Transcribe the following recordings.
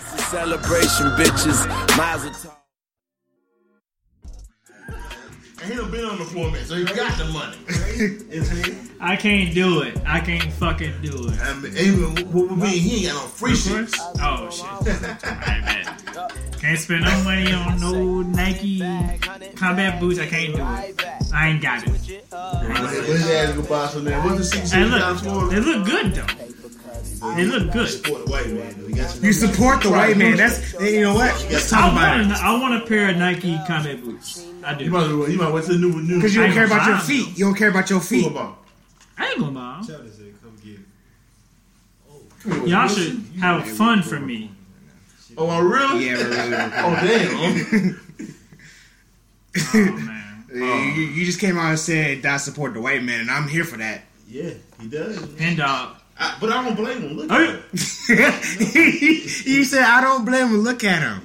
Celebration, bitches. Mazel tov. And he done been on the floor, man, so he got the money. I can't do it. I can't fucking do it. I mean, even what we mean, he ain't got no free shit. Oh shit! Alright, bet. Can't spend no money on no Nike combat boots. I can't do it. I ain't got it. His ass go buy some there? What's the six Hey, look, they look good though. They look good. Support the white man. though. He got some- You support the white man. That's you know what? Let's I talk about want, it. a, I want a pair of Nike combat boots. I do. You do. might, well- you might what's till the new new. Because you don't care about your feet. You don't care about your feet. I ain't gonna buy 'em. Charlie said, come get it. Y'all should have fun for me. Oh, I really? Yeah, really, really. Oh, damn. Oh man. You, you just came out and said I support the white man, and I'm here for that. yeah, he does. And dog. I, but I don't blame him. Look at him. you said I don't blame him. Look at him.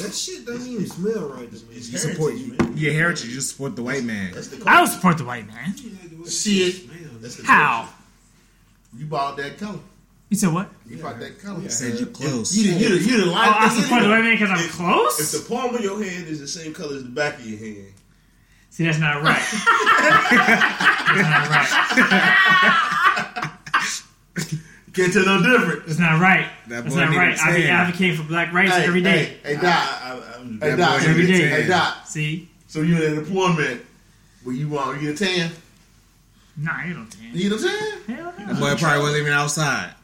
That shit doesn't even smell right to me. It's You support heritage, man. your heritage. You support the white man. That's the I don't support the white man. shit. That's the How? You bought that color. You said what? You bought that color. Said you're close. You didn't, you didn't, you didn't Oh, I this support the anyway. white man because I'm If close. If the palm of your hand is the same color as the back of your hand, See, that's not right. that's not right. you can't tell no difference. That's not right. That That's boy not right. I be say advocating for black rights Hey, every day. Hey, hey, Doc. I, I, I'm, Hey, Doc. boy Every need to day. say Hey. Doc. See? So you in an employment, but you want to get a tan? Nah, you don't tan. You know what I'm saying? Hell no. That boy probably wasn't even outside.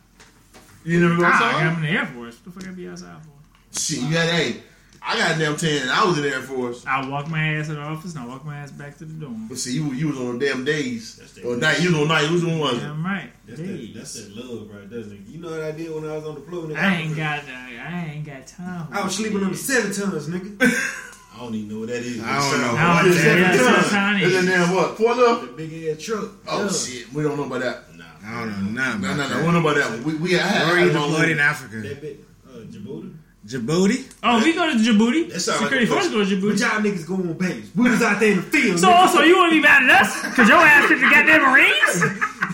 You never go Nah, outside? I'm in the Air Force. What the fuck I be outside for? Shit, you got hey. I got a damn tan. I was in the Air Force. I walk my ass to the office and I walk my ass back to the dorm. But see, you, you was on damn days That's or night. You was on night. Which one was it? Damn right. that's, that, that's that love right there. nigga. You know what I did when I was on the floor? Nigga? I ain't got. Uh, I ain't got time. I was sleeping on the seven tons, nigga. I don't even know what that is. I don't know I what don't It's know. that Yeah, is. that's what I'm It's in there what? Four The big ass truck. Oh Yeah. shit, we don't know about that. Nah. I don't know nothing No, about no, no, we don't know about that. We we I had, Where are you had a long deployed in. Africa? That bit, uh, Djibouti. Djibouti? Oh, we go to Djibouti. That sound Security like a force go to But Djibouti. y'all niggas go on base. We was out there in the field. So, nigga. so you want to be mad at us? Because your ass picked the goddamn Marines?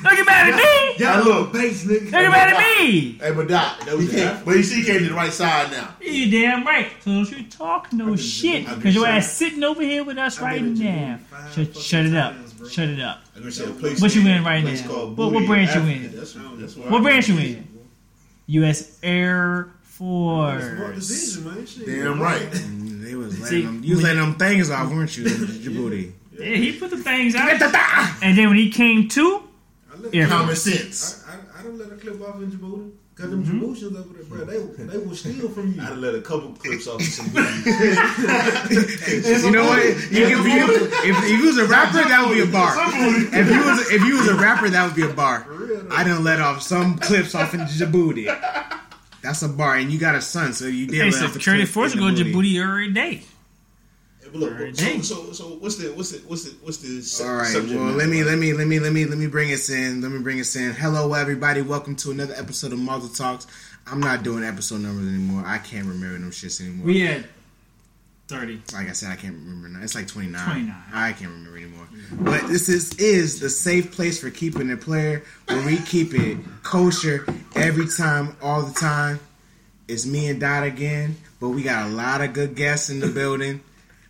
Don't get mad at me. Y'all look. base, nigga. Don't get mad at me. Hey, but Doc, That was he can't, but you see, he came to the right side now. You damn right. So don't you talk no shit. Because your ass sitting over here with us right now. Djibouti Shut, shut it up. bro. Shut it up. I'm gonna say a place. What you in right place now? called What- what branch you in? That's, that's where What branch you in? U.S. Air Smart Force. decision, man. Damn right. Mm, They was See, letting them, you was letting them things off, weren't you, in Djibouti? Yeah, he put the things out. And then when he came to, I let, Common sense. I, I, I don't let a clip off in Djibouti. Cause them Djiboutians over there, bro, they, they will steal from you. I'd let a couple clips off of some You know what? You could be, if, if you was a rapper, that would be a bar. If you was if you was a rapper, that would be a bar. I though. I let off some clips off in Djibouti. That's a bar, and you got a son, so you did. hey, let so off a security clip force go to Djibouti. Djibouti every day. Look, Every so, day. so, so, what's the, what's the, what's the, what's the su- All right. Well, matter? let me let me let me let me let me bring us in. Let me bring us in. Hello, everybody. Welcome to another episode of Muzzle Talks. I'm not doing episode numbers anymore. I can't remember them shits anymore. We had 30. like I said, I can't remember now. It's like 29. 29. I can't remember anymore. But this is is the safe place for keeping it player where we keep it kosher every time, all the time. It's me and Dot again, but we got a lot of good guests in the building.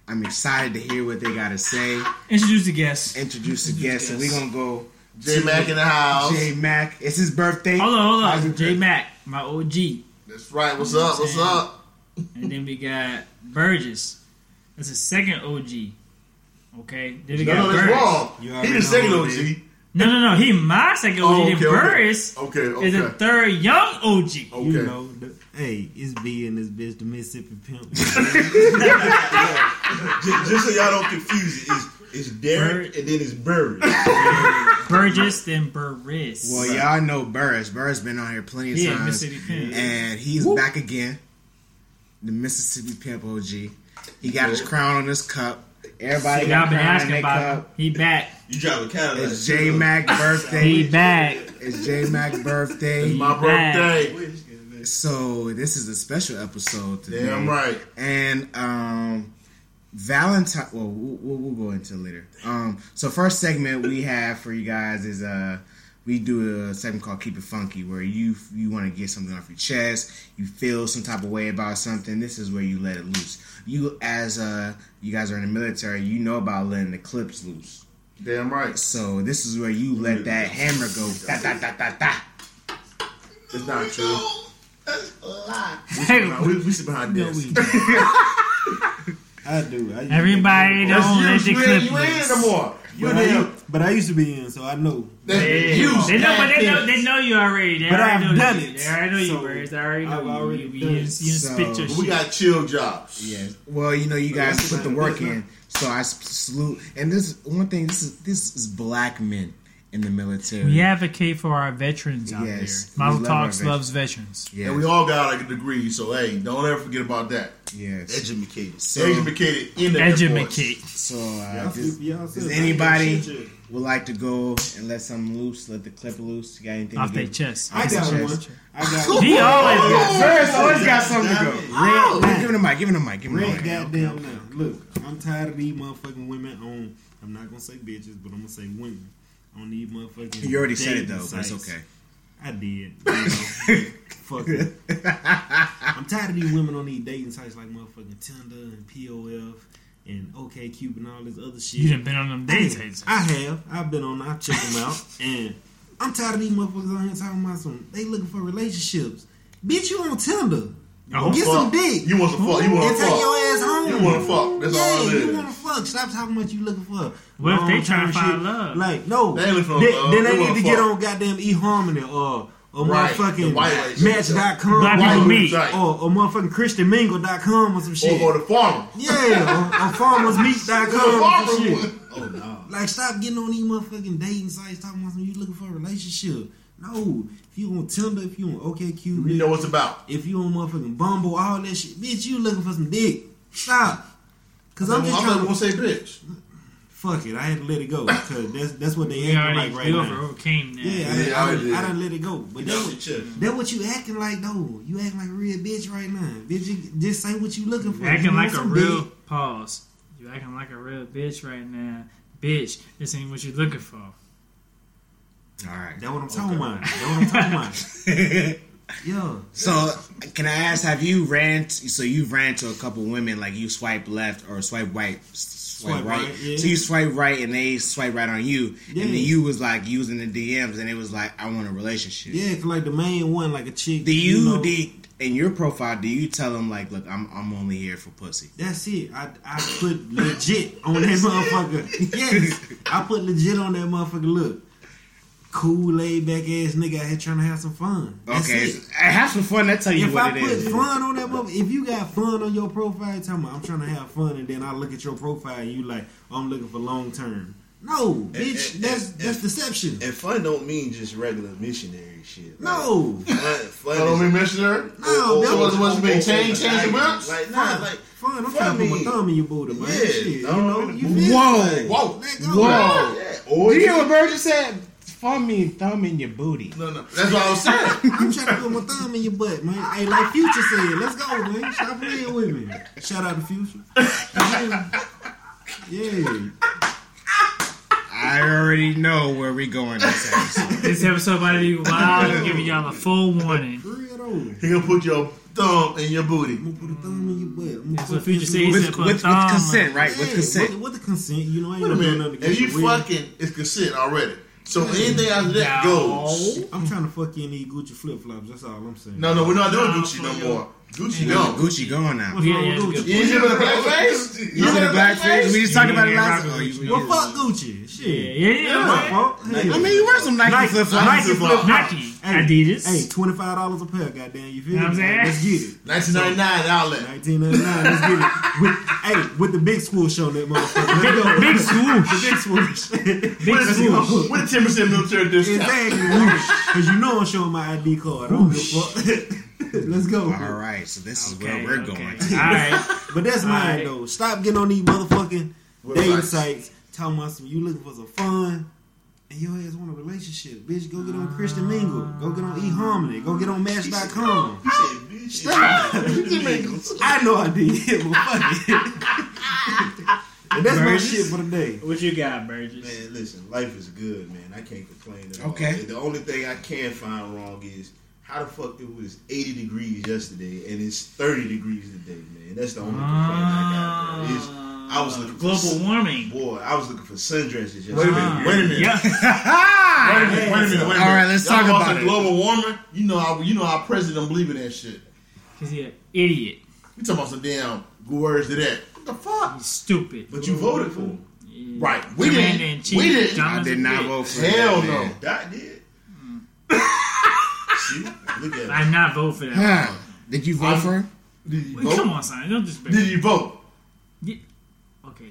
I'm excited to hear what they got to say. Introduce the guests. Introduce the guests, and we're gonna go. J Mac in the house. J Mac. It's his birthday. Hold on, hold How's on. J Mac, my OG. That's right. What's up? What's up? And then we got Burgess. That's a second OG. Okay. Then we No, got no, that's Burris. wrong. You He already the second OG. what No, no, no. He my second OG. Oh, then okay, okay. Burris Okay, is the third young OG. Okay. You know, the, hey, it's B in this bitch, the Mississippi pimp. Just, just so y'all don't confuse it, it's, it's Derek Bird. and then it's Bird. Burgess, then Burris. Well, y'all know Burris. Burris been on here plenty of Yeah, times, Mississippi Pimp. and he's back again. The Mississippi Pimp OG. He got his crown on his cup. Everybody Y'all got been asking their about him. He back. You drive a Cadillac. It's J Mac birthday. He back. It's J Mac birthday. It's My birthday. So this is a special episode today. Damn right. And um, Valentine. Well, we'll, we'll we'll go into it later. Um, so first segment we have for you guys is uh we do a segment called Keep It Funky, where you you want to get something off your chest, you feel some type of way about something. This is where you let it loose. You as uh you guys are in the military, you know about letting the clips loose. Damn right. So this is where you let that hammer go. Da da da da da. It's not true. That's a lie. Hey, No, we, we sit behind No, this. we- I do. I Everybody be- don't let the you, you clip ain't, you ain't loose. no more. You But I, damn. u- but I used to be in, so I know. That's Yeah. you. They know, but they know, they know you already. They But already I've know done you. it. They already know you, So, Birds. They already know I've you. already you. You, done you, it. you So, spit your But we got chill jobs. Yeah. Well, you know, you guys that's put the work That's in. So I salute. And this one thing. This is this is black men in the military. We advocate for our veterans out Yes, there. Model love our Talks loves veterans. Yes. And we all got like a degree, so hey, don't ever forget about that. yes. Educated. So, Educated in the Air Educate. so uh, Y'all does, sleep for yourself. does anybody ain't got shit. Would like to go and let something loose? Let the clip loose. You got anything? Off to their give? chest. I got Chest. one. I got He always got First, always got something to go. Red line. Give him the mic. Give him the mic. Give him the Red mic. goddamn now. Look, I'm tired of these motherfucking women on. I'm not gonna say bitches, but I'm gonna say women on these motherfucking. You already said it though, but it's okay. I did. You know, fuck it. I'm tired of these women on these dating sites like motherfucking Tinder and POF and OKCupid and all this other shit. You done been on them dates. I have. I've been on. I check them out, and I'm tired of these motherfuckers on here talking about some. They looking for relationships. Bitch, you on Tinder? Oh, Get Fuck. some dick. You want some fuck. You want to take fuck. your ass home. You want to fuck. That's yeah, all it you want to fuck. Stop talking about you looking for. What if they trying to find shit. love? Like no, They ain't looking for then, love. then They they need to get on goddamn eHarmony or or Right, the motherfucking white lady. Match.com Black or, people meet. Right. or, or motherfucking ChristianMingle.com or some shit. Or go to farm. yeah, or, or FarmersMeat.com Go to or some shit. Oh no. Like, stop getting on these motherfucking dating sites talking about some you looking for a relationship. No, if you on Tinder, if you on OKCupid, You know what's about. if you on motherfucking Bumble, all that shit, bitch, you looking for some dick. Stop. Cause I'm just I'm trying to gonna say bitch. Fuck it. I had to let it go because that's that's what they We acting like right now. overcame that. Yeah, I, Yeah, done, I I, did. I done let it go. But Get that what, that what you acting like though. You acting like a real bitch right now. Bitch, you just say what you looking for. You acting You like a real dick. pause. You acting like a real bitch right now. Bitch, this ain't what you looking for. All right. That's what I'm talking about. That's what I'm talking about. Yeah. So, can I ask, have you ran? t- so you've ran to a couple women, like you swipe left or swipe right, s- swipe, Swipe right. right, yeah. So you swipe right, and they swipe right on you, Yeah. and then you was like using the DMs, and it was like, I want a relationship. Yeah, 'cause like the main one, like a chick. Do you, know, do in your profile? Do you tell them like, look, I'm I'm only here for pussy? That's it. I I put legit on that motherfucker. Yes, I put legit on that motherfucker. Look, cool, laid back ass nigga out here trying to have some fun. That's okay, it. Uh, have some fun. That tell you If what I it If I put is. fun on that mother, if you got fun on your profile, tell me I'm trying to have fun, and then I look at your profile and you like oh, I'm looking for long term. No, eh, eh, bitch, and- that's and- that's deception. And fun don't mean just regular missionary shit. No, Fun, fun I don't mean missionary. No, so what's what's or- mean? or- Change, change the like- whips. Like, nah, like, fun. I'm fun trying to put mean- my thumb in your booty, man. Yeah, Shit, you I don't know, you feel Whoa, me? Whoa. Whoa! yeah. Or Do you hear what Bird just said? Fun me thumb in your booty. No, no, that's what I was saying. I'm trying to put my thumb in your butt, man. Hey, like Future said, let's go, man. Stop playing with me. Shout out to Future. Yeah. I already know where we going this episode. This episode about to be wild. I'm giving y'all a full warning. For real though. He gonna put your thumb in your booty. I'm gonna put a thumb in your butt. I'm gonna That's put what Future this said. He with, with, with consent, right? Yeah, With consent. With, with the consent, you know, I ain't Wait a gonna do nothing minute. If you your will. fucking, it's consent already. So anything after that No. goes. I'm trying to fuck you in these Gucci flip flops. That's all I'm saying. No, no, we're not doing No, Gucci no more. Gucci No, gone. Gucci going now. What's Yeah, wrong yeah, with it's Gucci? You ain't hear the blackface? You see the blackface? We just talked about it last yeah, time. yeah. Well, fuck Gucci. Shit. Yeah, yeah, yeah. Hey. I mean, you wear some Nike, Nike- flip flops. Nike flip- Nike, Hey, Adidas. Hey, twenty five dollars a pair. Goddamn, you feel Know what I'm me? saying? Let's get it. 1999 outlet. Nineteen ninety nine. Let's get it. With, hey, with the big swoosh on that motherfucker. Let's go. Big swoosh. The big swoosh. Big With swoosh. a- with a 10% military discount. exactly. Because you know I'm showing my ID card. I don't give a fuck. Let's go. All right, so this is Okay, where we're okay. going. All right. But that's mine Alright. though. Stop getting on these motherfucking What dating sites? sites talking about some you looking for some fun and your ass want a relationship. Bitch, go get on Christian Mingle. Go get on eHarmony. Go get on Match.com. He said, bitch. I know I did, but fuck it. And And that's my shit for the day. What you got, Burgess? Man, listen, life is good, man. I can't complain at all. Okay. The only thing I can find wrong is how the fuck it was 80 degrees yesterday and it's 30 degrees today, man. That's the only complaint I got, bro. It's, I was looking for global sun- warming. Boy, I was looking for sundresses yesterday. Wait a minute. Wait a minute. Yeah. Wait a minute. Wait a minute. Wait a minute. All right, let's Y'all talk about some it. Global warming. You know how you know our president believe in that shit. Cause he an idiot. You talking about some damn good words to that? What the fuck? He's stupid. But you voted for him. Yeah. Right. We Commander didn't. in We didn't. dumb I did a not vote for Hell that, no. man. Dot did. Hmm. See? Look at I'm not vote for that. Huh. Did you vote I'm- for him? Did you Wait, vote? come on, son. Don't disrespect. Did you vote? Yeah. Okay.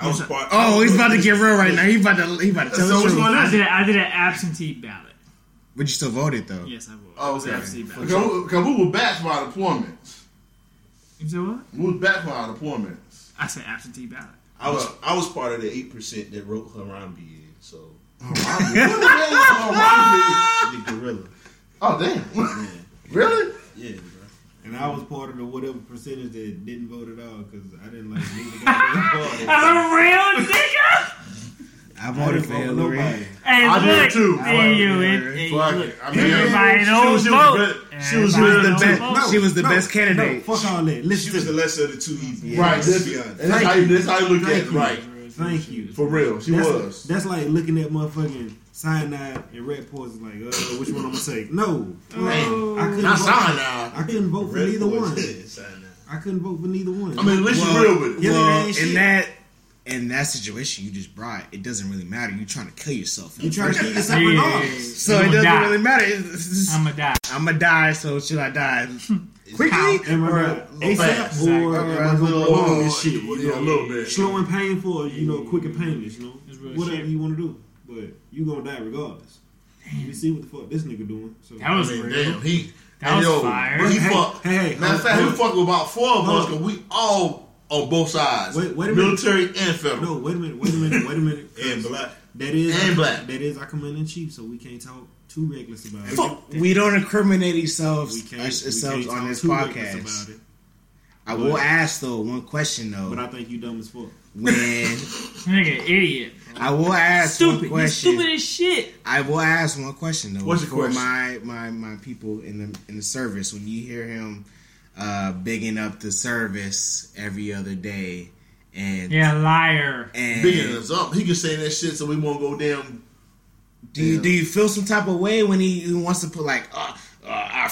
I was part. Oh, he's about to get real right now. He about to he about to tell So the which truth. one I did. it? I did an absentee ballot. But you still voted though. Yes, I voted. Oh, It was an okay. absentee ballot. Because we- we were back for our deployments. You said what? We was back for our deployments. I said absentee ballot. I was I was part of the eight percent that wrote Harambe in. So What the hell is the gorilla. Oh damn! Man, Really? yeah. And I was part of the whatever percentage that didn't vote at all because I didn't like neither party. I'm a real nigga. I I voted for Hillary. nobody. Hey, I did too. see you. for It, it, Fuck it. I mean, everybody she don't she was vote. the best- she was- She was the best. vote. She was the No, best candidate. No, fuck all that. She was the lesser of the two evils. Right. Let's That's, be honest. that's how you. That's how you look at it. Right. Thank you. For real, she That's, was. that's like looking at motherfucking cyanide and red poison. Like, uh, which one I'm gonna take? No, Oh. I couldn't. Not vote, cyanide. I couldn't vote for Red neither one. did. I couldn't vote for neither one. I mean, at least Well, you real with it. Yeah, well, ain't in shit. that in that situation you just brought, it doesn't really matter. You're trying to kill yourself. you trying to keep yourself Yeah. regardless. so it I'ma doesn't die. really matter. I'm gonna die. I'm gonna die. So should I die quickly Am I or right? fast. ASAP or Exactly. am I going Or- along this shit? Yeah, a little bit. slow and painful, or you know, quick and painless. You know, whatever shit. you want to do, but you gonna die regardless. You see what the fuck this nigga doing? So That was I mean, real. damn, he. That and was yo, fire. But he Hey, fucked. hey, hey, matter of fact, hold he fucked with about four of us Hold because we all on both sides. Wait- wait a minute. Military and federal. no, wait a minute, wait a minute, wait a minute. And black. That is And black. That is our commander in chief, so we can't talk too reckless about it. Fuck. we don't incriminate ourselves We can't, ourselves we can't on talk this too reckless podcast. About it. I will ask though one question though. But I think you dumb as fuck. when Nigga, idiot. I will ask Stupid. one You question. stupid as shit. I will ask one question though. What's your for question? my my my people in the in the service when you hear him uh bigging up the service every other day and Yeah, liar. and Bigging us up. He can say that shit so we won't go down. do you do you feel some type of way when he, he wants to put like uh, our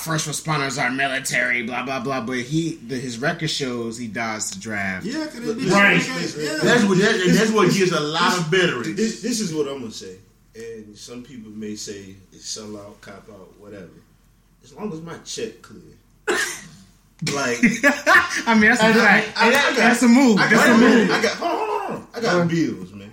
first responders are military blah blah blah but he the, his record shows he dodged the draft Yeah, Right. Yeah. That's what that, and that's what gives a lot of This, veterans. this is what I'm gonna say, and some people may say it's sell out, cop out, whatever. As long as my check clear, like I mean that's a I- I- fact. I- I got- that's a move I that's a got, move I got, hold on, hold on, hold on. I got bills, man.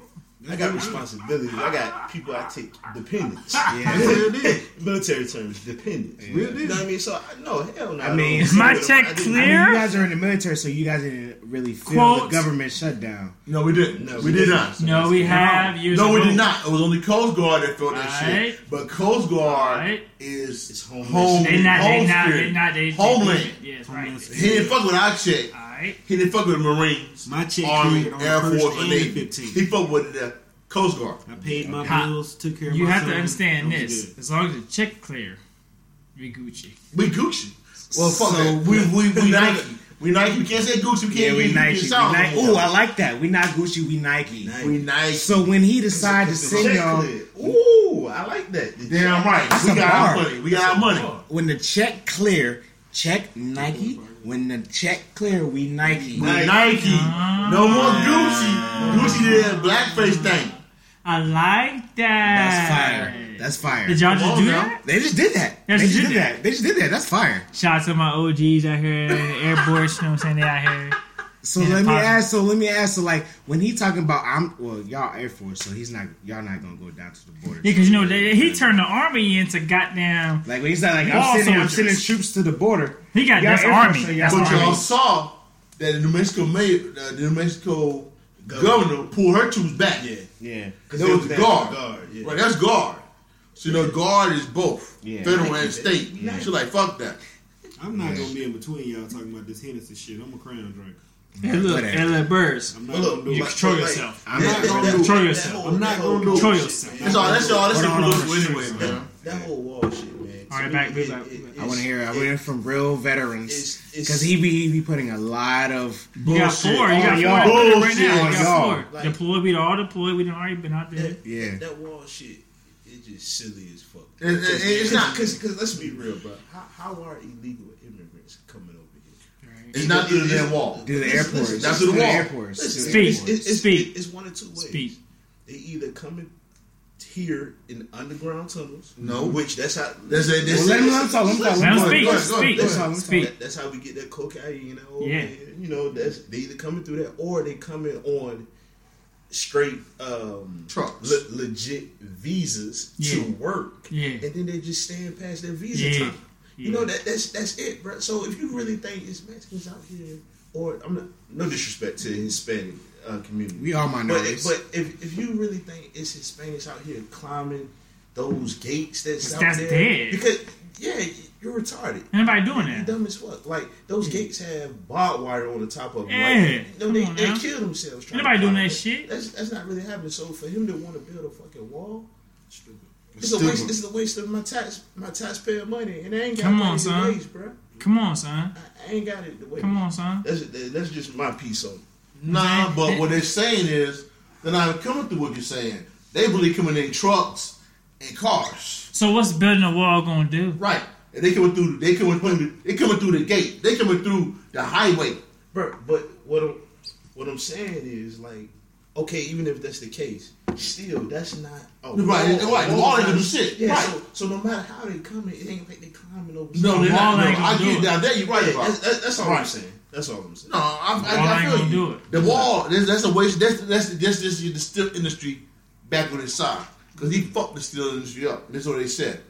I got responsibilities. I got people I take dependents. yeah Real deal. Military terms, dependents. Real You know deal. what I mean? So no, hell no. I mean, is my check them. I didn't- I mean, clear? you guys are in the military, so you guys didn't really feel Quotes. the government shutdown. No, we didn't. No, we, we did didn't. not. No, we have used No, we did not. It was only Coast Guard that felt that Right. shit. But Coast Guard Right. is It's home home. They not, they home not, they not, they Homeland. Yes, right. He didn't fuck with our check. Alright. He didn't fuck with the Marines, My check Army, cleared on Air the first Force, and and Navy. He fucked with the Coast Guard. I paid my Ha- bills, took care of You my You have to understand this. good. As long as the check clear, we Gucci. We Gucci. Well, fuck So- that. We we we Nike. We Nike. We can't say Gucci. We can't. Yeah, we Nike. We Nike. Ooh, I like that. We not Gucci, we Nike. Nike. We Nike. So when he decided to The send y'all, clear. Ooh, I like that. Damn right. That's we a got our money. We got our money. when the check clear, check Nike. When the check clear, we Nike. We Nike. Ah. No more Gucci. Gucci did that blackface thing. I like that. That's fire. That's fire. Did y'all Come just on do now. that? They just did that. They They just just did did that. They just did that. That's fire. Shout out to my OGs out here in the Air Force. You know what I'm saying? They out here. So let me ask. So let me ask. So like when he talking about I'm well, y'all Air Force, so he's not y'all not gonna go down to the border. Yeah, because you know they, he turned the army into goddamn. Like when he's not like I'm sending, I'm sending troops to the border. He got Y'all that's Air Force, army. so That's But army. y'all saw that the New Mexico mayor, uh, the New Mexico governor, pulled her troops back. Yeah. Yeah. Cause That it was the that guard. guard yeah. Right, that's guard. So you know, guard is both Yeah. federal and state. Yeah. So like, fuck that. I'm not Yeah. gonna be in between y'all talking about this Hennessy shit. I'm a crown drink. Hey, look, Whatever. hey, look, birds. I'm not But look, You control like, yourself. I'm not gonna do it. Control yourself. I'm not gonna do it. Control yourself. That's all. That's all. That's Hold on, the hold anyway, man. That whole wall shit, man. All right, back- back- back. I want to hear. I want to hear from real veterans It's- it's- because he be he be putting a lot of You got Bullshit. four. You got four y'all. out there right now. You got four. Like- deployed. We all deployed. We done already been out there. That, Yeah. that wall shit, it just silly as fuck. It- it- it's not- because because let's be real, bro. How, how are illegal immigrants coming over here? It's not through the damn wall. Through the Listen, airports. listen, That's do the the wall. airports. The Speak. It's, airports. it's, it's, Speak. it's one of two ways. Speak. They either coming here in underground tunnels. No. which that's how. That's it. Well, That's let him it. let him talk. Let him talk. Let him Let him speak. go ahead, go ahead, Speak. go ahead. Speak. Speak. That, that's how we get that cocaine over Yeah. here. You know, that's they either coming through that or they coming on straight um Trucks. le- legit visas Yeah. to work. Yeah. And then they just staying past their visa Yeah. time. You know that that's that's it, bro. So if you really think it's Mexicans out here, or I'm not no disrespect to the Hispanic uh, community, We all but, minorities. but if if you really think it's Hispanics out here climbing those gates that's out That's there, dead. because yeah, you're retarded. Anybody doing that? dumb as fuck. Like those gates have barbed wire on the top of them. Yeah. Like, you know, they, they kill themselves. trying Anybody doing that it. shit? That's that's not really happening. So for him to want to build a fucking wall, Stupid. It's a waste. It's a waste of my tax my taxpayer money, and I ain't got Come on, to son. waste, bro. Come on, son. I, I ain't got it to waste. Come on, son. That's that's just my piece on. it. Nah, but what they're saying is they're not coming through what you're saying. They really coming in trucks and cars. So what's building a wall gonna do? Right. And they coming through. They coming through. The, they coming through the gate. They coming through the highway. Bro, but what I'm what I'm saying is like, okay, even if that's the case, still that's not a Right, wall- right, the wall ain't gonna do shit. Yeah, Right. so, so no matter how they coming, it ain't like they climbing over. No, something. they're not. wall No, ain't gonna I do get it. down there. You're right Yeah, about. that's, that's, that's all I'm saying. That's all I'm saying. No, I, I, Wall I, ain't feel gonna you. do it. The wall. That's, that's a waste. That's that's that's just the steel industry back on his side because he fucked the steel industry up. That's what they said.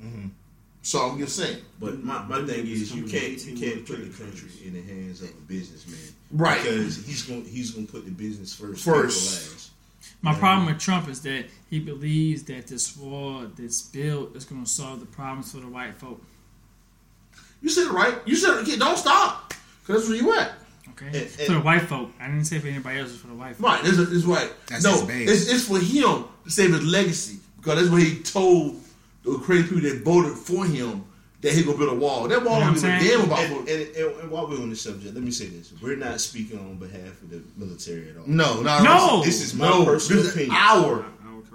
So I'm just saying. But my, my thing is, you can't you can't put the country in the hands of a businessman, Right. Because he's gonna he's gonna put the business first, First. last. My problem with Trump is that he believes that this wall that's built is gonna solve the problems for the white folk. You said it right. You said it. Don't stop. Cause that's where you at. Okay, And- for the white folk. I didn't say for anybody else. It's for the white folk. Right. That's, that's right. That's no, his base. it's, it's for him to save his legacy because that's what he told the crazy people that voted for him that he gonna build a wall. That wall You know don't give a damn about. And, and, and, and while we're on the subject, let me say this: we're not speaking on behalf of the military at all. no, no, No! This is my no. personal this is opinion. Our,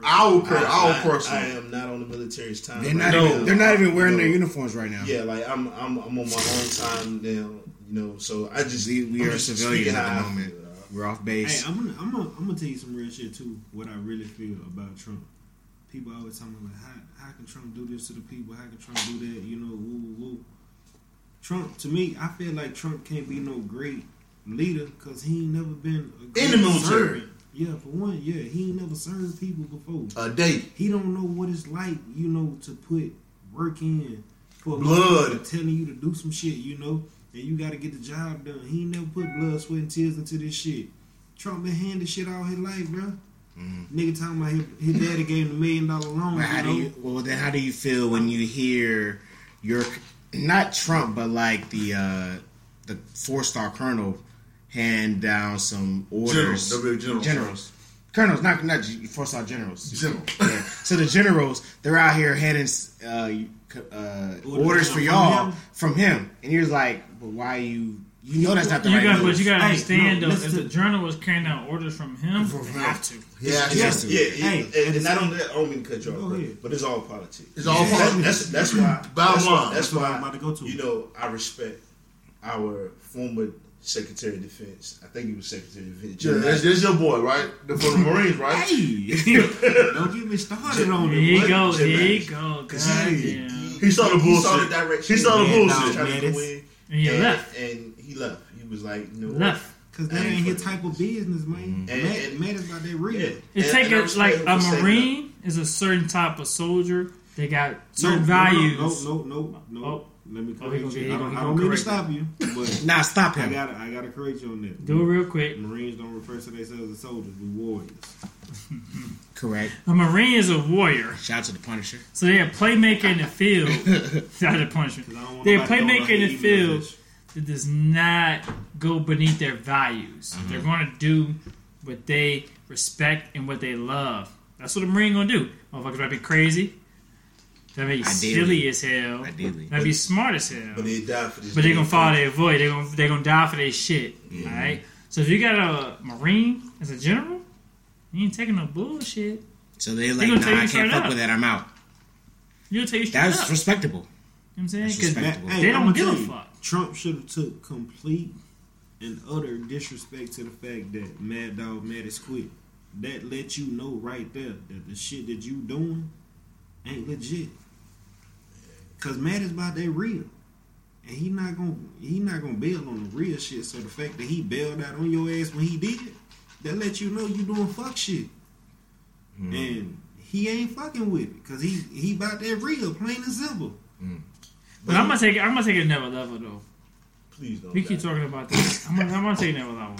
our, per, I, our I- person. I am not on the military's time. They're right not now. even. They're not even wearing You their uniforms right now. Yeah, like I'm, I'm, I'm on my own time now. You know, so I just We, we are just civilians at the moment. We're off Hey, base. I'm gonna, I'm gonna, I'm gonna tell you some real shit too. What I really feel about Trump. People always talking like, how, how can Trump do this to the people? How can Trump do that? You know, woo, woo, woo. Trump, to me, I feel like Trump can't be no great leader because he ain't never been a great In the military. Yeah, for one, yeah, he ain't never served people before. a day. He don't know what it's like, you know, to put work in for Blood. telling you to do some shit, you know, and you got to get the job done. He ain't never put blood, sweat, and tears into this shit. Trump been handing shit all his life, bro. Nigga talking about his, his daddy gave him a million dollar loan. But how you do know? you? Well, then how do you feel when you hear your not Trump, but like the uh, the four star colonel hand down some orders. Generals. Generals. Generals. Colonels, not not four star generals. General. Yeah. So the generals, they're out here handing uh, uh, Orders orders for y'all him? from him, and you're like, but why you? You know that's not the You right got, move. but you got to Hey, understand no, though, if the general was carrying out orders from him, From him. have to. Yeah, He has yeah. to. Yeah, Hey, yeah, and, and not only that, I don't mean to cut you Go off, but, ahead. but it's all politics. It's all That- politics. That's that's why. Bottom that's why, line. that's That's why I'm about to go to. You know, I respect our former Secretary of Defense. I think he was Secretary of Defense. Yeah, Jim that's, that's your boy, right? The, from the Marines, right? Hey, don't get me started on Here it. you boy. go, Jim here you Mattis. go. 'Cause he, Goddamn. he, He saw the bullshit. He saw the direction. He saw the man, bullshit. Man, it's- in, And he left. and he left. He was like, you know. Left. Cause that ain't his type of business, man. Mm-hmm. And- Matt, and- Mattis about that real. Yeah. It's And- take and I a, respect like a marine is a certain type of soldier. They got No, certain no, values. No, no, no, no. Oh. Let me Oh, correct gonna- you. I don't, I don't mean to stop you, but Nah, stop him. I him. gotta, I gotta correct you on that. Do it real quick. Marines don't refer to themselves as soldiers, we warriors. Correct. A marine is a warrior, Shout out to the Punisher. so they're a playmaker in the field. Shout out to Punisher. Cause I don't want They're a playmaker in the hate field. Emails that does not go beneath their values. Mm-hmm. They're going to do what they respect and what they love. That's what a Marine going to do. Motherfuckers might be crazy. They might be Ideally. silly as hell. Ideally. They might be smart as hell. But they die for this. But they're gonna follow their void. They're gonna they're gonna die for their shit. All right. So if you got a marine as a general, you ain't taking no bullshit. So they're like, gonna nah, I can't fuck up. with that. I'm out. You'll tell you straight That's up. respectable. you know what I'm saying? that's 'Cause respectable. Hey, They don't I'ma give a fuck. Trump should have took complete and utter disrespect to the fact that Mad Dog Mattis quit. That let you know right there that the shit that you doing ain't legit. Cause Mattis about that real. And he not gonna he not gonna bail on the real shit. So the fact that he bailed out on your ass when he did, that let you know you doing fuck shit. Mm. And he ain't fucking with it. Cause he he about that real, plain and simple. Mm. But I'm gonna take it. I'm gonna take it never level though. Please don't. We keep die. talking about this. I'm gonna, I'm gonna take it another level.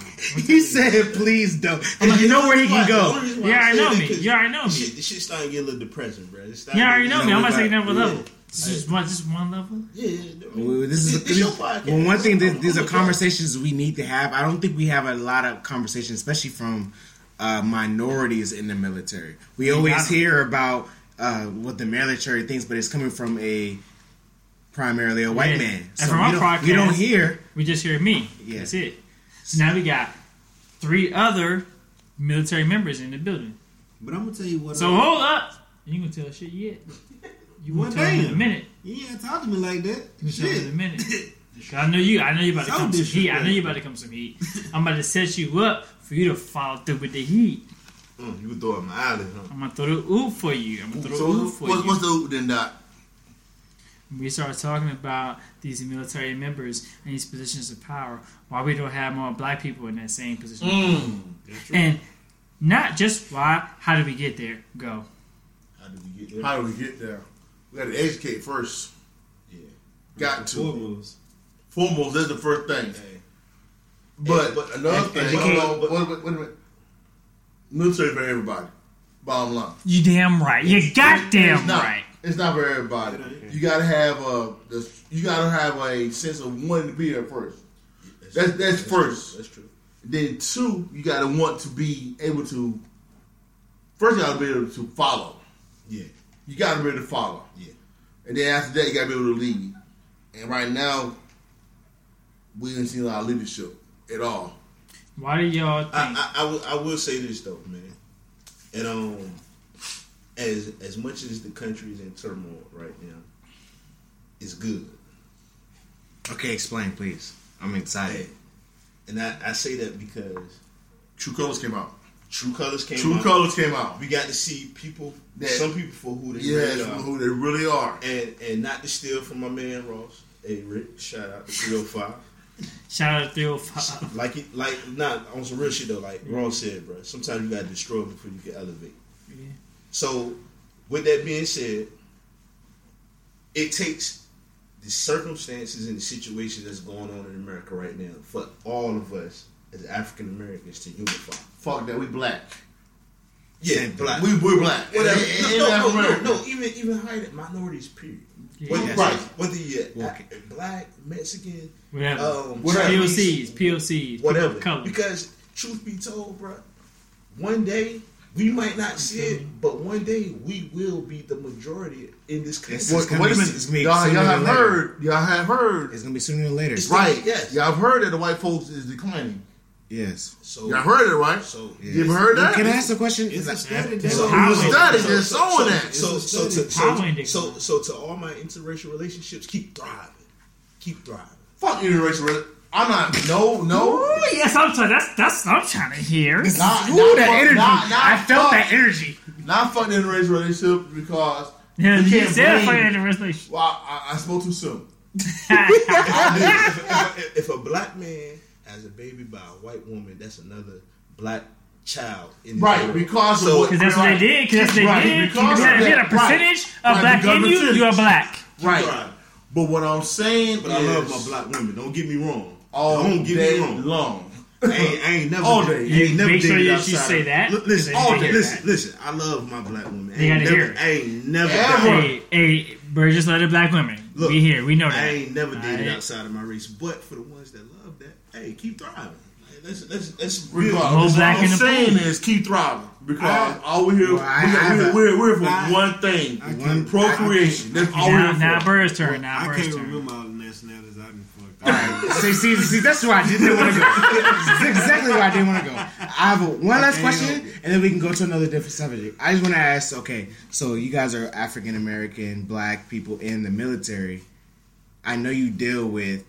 He said, "Please don't." You know where he can The go. only reason why Yeah, I know that me. 'cause Yeah, I know the me. Shit, the shit starting to get a little depressing, bro. It's Yeah, I already know me. know, I'm we gonna take it got- another yeah. level. This is one, just one level. Yeah, yeah. Well, this is It's- it's your podcast. well, one thing. This, these are conversations we need to have. I don't think we have a lot of conversations, especially from uh, minorities in the military. We always hear about uh, what the military thinks, but it's coming from a primarily a white Yeah. man. And So from we our don't, we don't hear. We just hear me. Yeah. That's it. So now we got three other military members in the building. But I'm gonna tell you what. So I- hold up. You ain't gonna tell shit yet. You Well, gonna tell me in a damn. minute. You ain't talk to me like that. You gonna tell me in a minute. I know you. I know you about to So come some heat. I know you disrespectful. about to come some heat. I'm about to set you up for you to follow through with the heat. Mm, you can throw it in my alley, huh? I'm gonna throw the oop for you. I'm gonna throw So the oop for what, you. what's the oop then, Doc? We start talking about these military members and these positions of power, why we don't have more black people in that same position, Mm. and not just why. How did we get there? Go. How did we get there? How do we get there? We got to educate first. Yeah. Got to. Foremost. Foremost, that's the first thing. Hey. But, Hey, but- another and- thing, and- hold but- wait, wait, wait a minute. Military for everybody. Bottom line. You damn right. You It's goddamn right. It's not for everybody. You gotta have a. the- You gotta have a sense of wanting to be there first. That's- that's first. True. That's true. Then two, you gotta want to be able to. First, you gotta be able to follow. Yeah. You gotta be able to follow. Yeah. And then after that, you gotta be able to lead. And right now, we didn't see a lot of leadership at all. Why do y'all think? I, I, I, will, I will say this though, man. And um, as as much as the country is in turmoil right now, it's good. Okay, explain, please. I'm excited. And I, I say that because True Colors came out. True Colors came out. True out. Colors came out. We got to see people, That- some people for who they Yes, really are. who they really are. and and not to steal from my man Ross. Hey Rick, shout out to 305. Shout out to 305. Like it, like not on some real shit though. Like Ross said, bro. Sometimes you gotta destroy before you can elevate. Yeah. So, with that being said, it takes the circumstances and the situation that's going on in America right now for all of us as African Americans to unify. Fuck that, we black. Yeah, black. We we're black. Whatever. And- and No, no, no, no, no, even even higher than minorities. Period. Yeah. Whether, Yes. Right. whether you're Walking. black, Mexican, Whatever. um, Whatever. Chinese, POCs, POCs, whatever. Because truth be told, bro, one day we might not see it, but one day we will be the majority in this country. It's Wait, just gonna wait a minute. it's gonna be Y'all, y'all have heard. Y'all have heard. It's gonna be sooner than later. It's- Right. Yes. Y'all have heard that the white folks is declining. Yes. So, Y'all heard it, right? so, Yeah. You ever heard that? Can I ask a question? Is a study It's that- a. It was studied. so, They're showing so, that. So, so, to, so, so, so, to all my interracial relationships, keep thriving, keep thriving. Fuck interracial. rela- I'm not. No, no. Ooh, yes, I'm trying. That's that's what I'm trying to hear. Nah, Ooh, nah, that fuck- energy. nah, nah, I felt fuck- that energy. Not fuck the interracial relationship because Yeah, you you can't said blame- fucking relationship. well, I, I spoke too soon. if, if, if a black man has a baby by a white woman, that's another black child Right, world. because of So- Because that's what they did. Because that's what they Right, did. because If you had- of if you had that. a percentage Right. of black in you, you're black. Right. Right. But what I'm saying But I love my black women. Don't get me wrong. All Don't get day me wrong. long. I ain't, I ain't never. All day. You ain't never make sure dated you say of- that. Look, Listen, all day. Listen, that. listen. I love my black woman. I They ain't gotta never, hear it. I ain't never. Ever. dated- Hey, hey, Bird just let it black women. Look, we here. We know that. I ain't never dated Alright. outside of my race, but for the ones that love that, hey, keep thriving. Like, let's let's let's Regardless, More what I'm saying pool. is keep thriving because I- all we here, Well, I- we, I have we're, a- we're, we're for I- one thing: One- procreation. That's all now, we're now for. Bird's turn. Now I Bird's can't turn. remember all the nationalities I done fucked. All right. see, see, see, that's why I didn't want to go. That's exactly why I didn't want to go. I have a, one last question, and then we can go to another different subject. I just want to ask. Okay, so you guys are African American, black people in the military. I know you deal with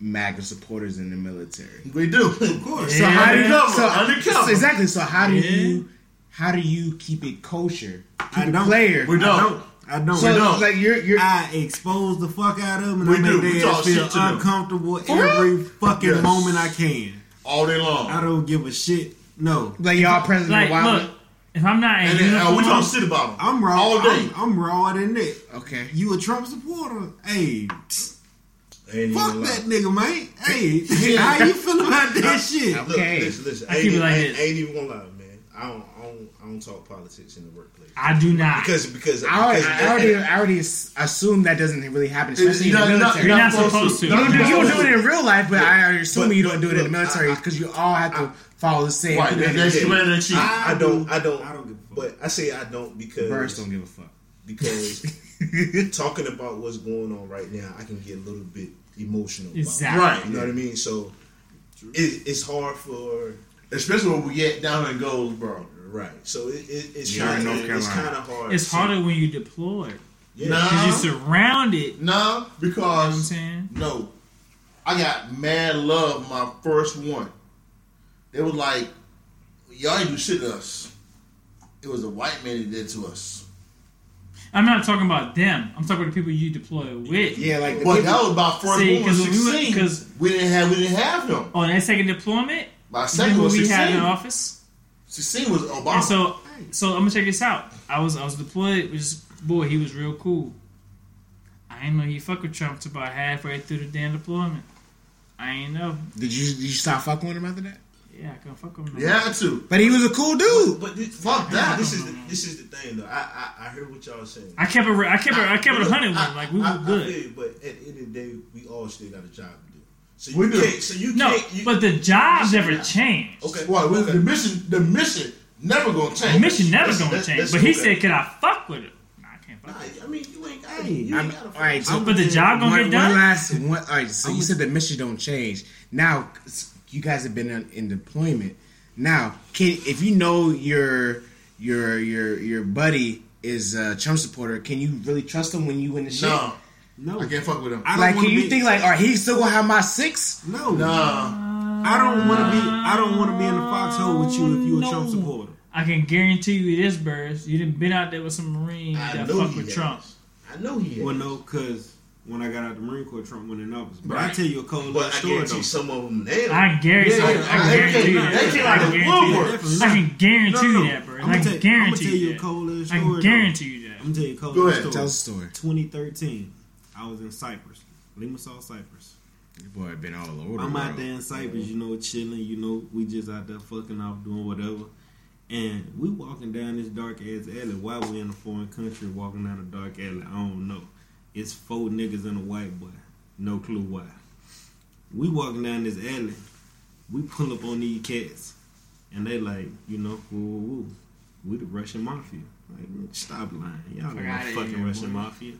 MAGA supporters in the military. We do. Of course. So how do you, so, undercover. so exactly? So how do Yeah. you how do you keep it kosher? Keep I don't. player. We I don't. Don't. I don't. So We don't. like you're you're I expose the fuck out of them and We I make We their ass feel shit them. uncomfortable For every fucking Yes. moment I can. all day long. I don't give a shit. No. like y'all President Like, Obama. look, if I'm not in and then, uh, we uniform, talk shit about them. I'm raw. all day. I'm, I'm raw than that. Okay. You a Trump supporter? Hey, psst, ain't fuck that nigga, man. Hey, how you feel about that shit? Look, Okay. listen, listen. I I ain't, keep it even, like ain't, this. I ain't even gonna lie, man. I don't, I don't, I don't talk politics in the workplace I do not. because because I already, because I already, I already assume that doesn't really happen, especially You're in the not- military. You're not supposed to. you, don't do, you don't do it in real life, but I assume But- you don't do it in the military because you all have to follow the same. Right, that's Yeah. chief. I, I don't, I don't, I don't give a fuck. But I say I don't because Birds don't give a fuck. because talking about what's going on right now, I can get a little bit emotional. Exactly. About Right. it, you know what I mean? So it, it's hard for Especially when we get down and goes, bro. right. So it, it, it's You're kind North of it's kind of hard. It's to- harder when you deploy Yeah. Nah. because you're surrounded. You know No, what I'm because saying? no, I got mad love my first one. They was like, y'all ain't do shit to us. It was a white man that did to us. I'm not talking about them. I'm talking about the people you deploy with. Yeah, like the But people- that was about first See, one 'cause was when we went- sixteen. 'cause- we didn't have we didn't have him. On that second deployment, My you know second who was we had in sixteen. office. Sixteen was Obama. And so, so I'm gonna check this out. I was I was deployed. With this boy, he was real cool. I ain't know he fuck with Trump till about halfway through the damn deployment. I ain't know. Did you did you stop fucking with him after that? Yeah, I couldn't fuck with him. no you had to. But he was a cool dude. But this, Fuck that. This is the, this is the thing though. I I, I heard what y'all saying. I kept it. I kept it. I kept it a hundred with him. Like we I- were I good. feel you, but at the end of the day, we all still got a job to do. So We you do. can't. So you No, can't. You, but the job never now. changed. okay. Well, okay. the mission, the mission never gonna change. The mission never Listen, gonna let's- change. let's But he go said, "Can I fuck with it?" Nah, I can't fuck. Nah. I mean, you ain't got. Hey, you I'm, ain't got all right, so But the job gonna one, get done. One last one. All right, so you said the mission don't change. Now you guys have been in, in deployment. Now, can, if you know your your your your buddy is a Trump supporter, can you really trust him when you in the shit? No, No, I can't fuck with him. I don't Like, can you be- think like, are he still gonna have my six? no, Nah, I don't want to be. I don't want to be in the foxhole with you if you a No. Trump supporter. I can guarantee you this, Burrs. You didn't been out there with some Marines I that know fuck with has. Trump. I know he. Has. Well, no, because when I got out the Marine Corps, Trump went in office. But I tell you a cold But little I story guarantee though. some of them now. I guarantee. Yeah, I yeah, can they guarantee came- that. they came I out can guarantee woodwork. that. I can guarantee No, no, you that, Burrs. I'm I gonna can tell, I'm gonna guarantee tell you you a that. cold little I story. can though. guarantee you that. I'm gonna tell you a cold Go little ahead. story. Tell us a story. 2013, I was in Cyprus, Limassol, Cyprus. Your boy been all over I'm out world. there in Cyprus, you know, chilling. You know, we just out there fucking off, doing whatever. And we walking down this dark ass alley. Why we in a foreign country walking down a dark alley? I don't know. It's four niggas and a white boy. No clue why. We walking down this alley. We pull up on these cats, and they like, you know, woo woo woo. We the Russian mafia. Like, stop lying. Y'all Fuck know the fucking here, Russian boy. mafia.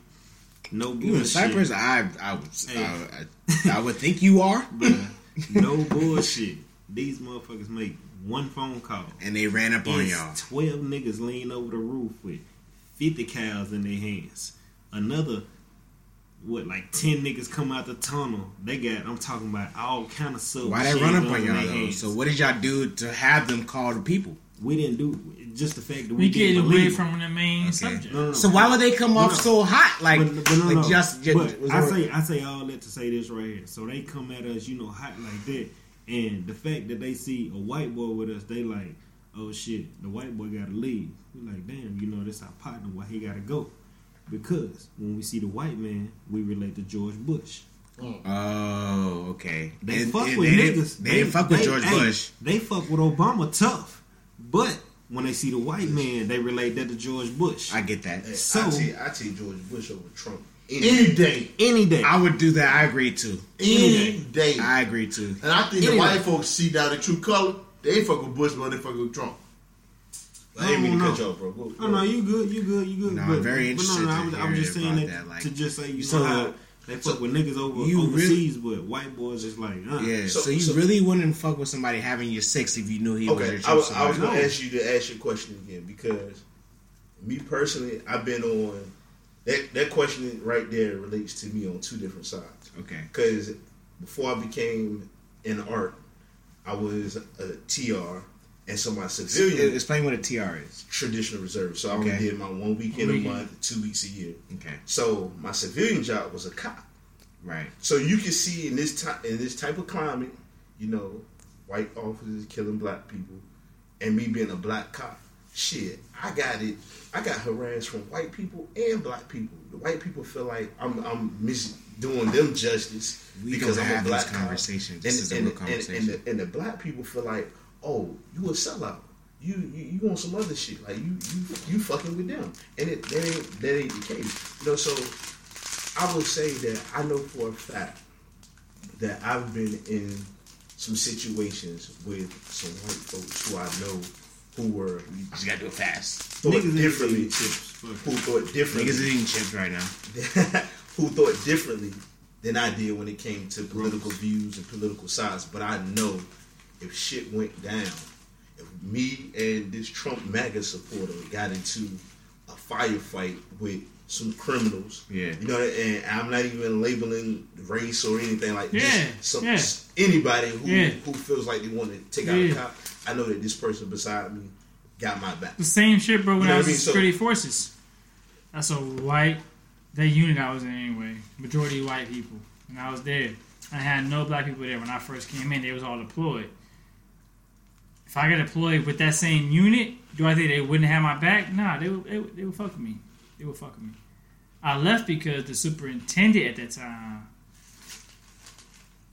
No bullshit. Cyprus? I I would Hey. I, I, I would think you are. No bullshit. These motherfuckers make one phone call. And they ran up on y'all. Twelve niggas lean over the roof with fifty cals in their hands. Another, what, like ten niggas come out the tunnel. They got, I'm talking about all kind of stuff. Why they run up on y'all though? So what did y'all do to have them call the people? We didn't do just the fact that we, We get didn't away from the main Okay. subject. No, no, no. So why would they come off No. so hot? Like, but, but no, like no. just, just but I there- say I say all that to say this right here. So they come at us, you know, hot like that, and the fact that they see a white boy with us, they like, oh shit, the white boy got to leave. We like, damn, you know, this our partner. Why he got to go? Because when we see the white man, we relate to George Bush. Mm. Oh, okay. They And- fuck and with they niggas. Didn't, they, didn't fuck with they- George hey, Bush. They fuck with Obama tough, but when they see the white man, they relate that to George Bush. I get that. Hey, So- I take I take George Bush over Trump. Any day, Any day. I would do that. I agree too. any day. I agree too. And I think the white day. folks see down the true color. They ain't fuck with Bush, but they fuck with Trump. I didn't mean to cut you off, bro. Go- Oh no, you good, you good, you good. No, but, I'm very interested no, no, I was, I was just saying that, that, like- to just say you So- know how they fuck with niggas over you overseas, but white boys is like, uh. Yeah. So, So- you so- really wouldn't fuck with somebody having your sex if you knew he was Okay, your I true was, I was going to No. ask you to ask your question again because me personally, I've been on that. That question right there relates to me on two different sides. Okay. Because before I became an art, I was a TR, and so my civilian Explain what a TR is. traditional reserve. So I only Okay. did my one weekend a month, two weeks a year. Okay. So my civilian job was a cop. Right. So you can see in this type in this type of climate, you know, white officers killing black people, and me being a black cop. Shit, I got it. I got harassed from white people and black people. The white people feel like I'm I'm mis- doing them justice We because I'm a have black this cop. conversation. And, This is a and, real and- conversation. And, the, and the black people feel like, oh, you a sellout. You, you you want some other shit. Like you you you fucking with them. And it that ain't that ain't the case. You know, so I will say that I know for a fact that I've been in some situations with some white folks who I know who were You just gotta do it fast. thought Niggas ain't differently, eating chips. Who thought differently, Niggas is eating chips right now. who thought differently than I did when it came to political views and political sides. But I know if shit went down, if me and this Trump MAGA supporter got into a firefight with some criminals, Yeah. you know, and I'm not even labeling race or anything like Yeah, this. Some, yeah. Anybody who Yeah. who feels like they want to take out a cop, I know that this person beside me got my back. The same shit, bro. When You know I was I mean? in So- security forces, that's a white. That unit I was in anyway, majority white people, and I was there. I had no black people there when I first came in. They was all deployed. If I got deployed with that same unit, do I think they wouldn't have my back? Nah, they would. They, would- they would fuck with me. They would fuck with me. I left because the superintendent at that time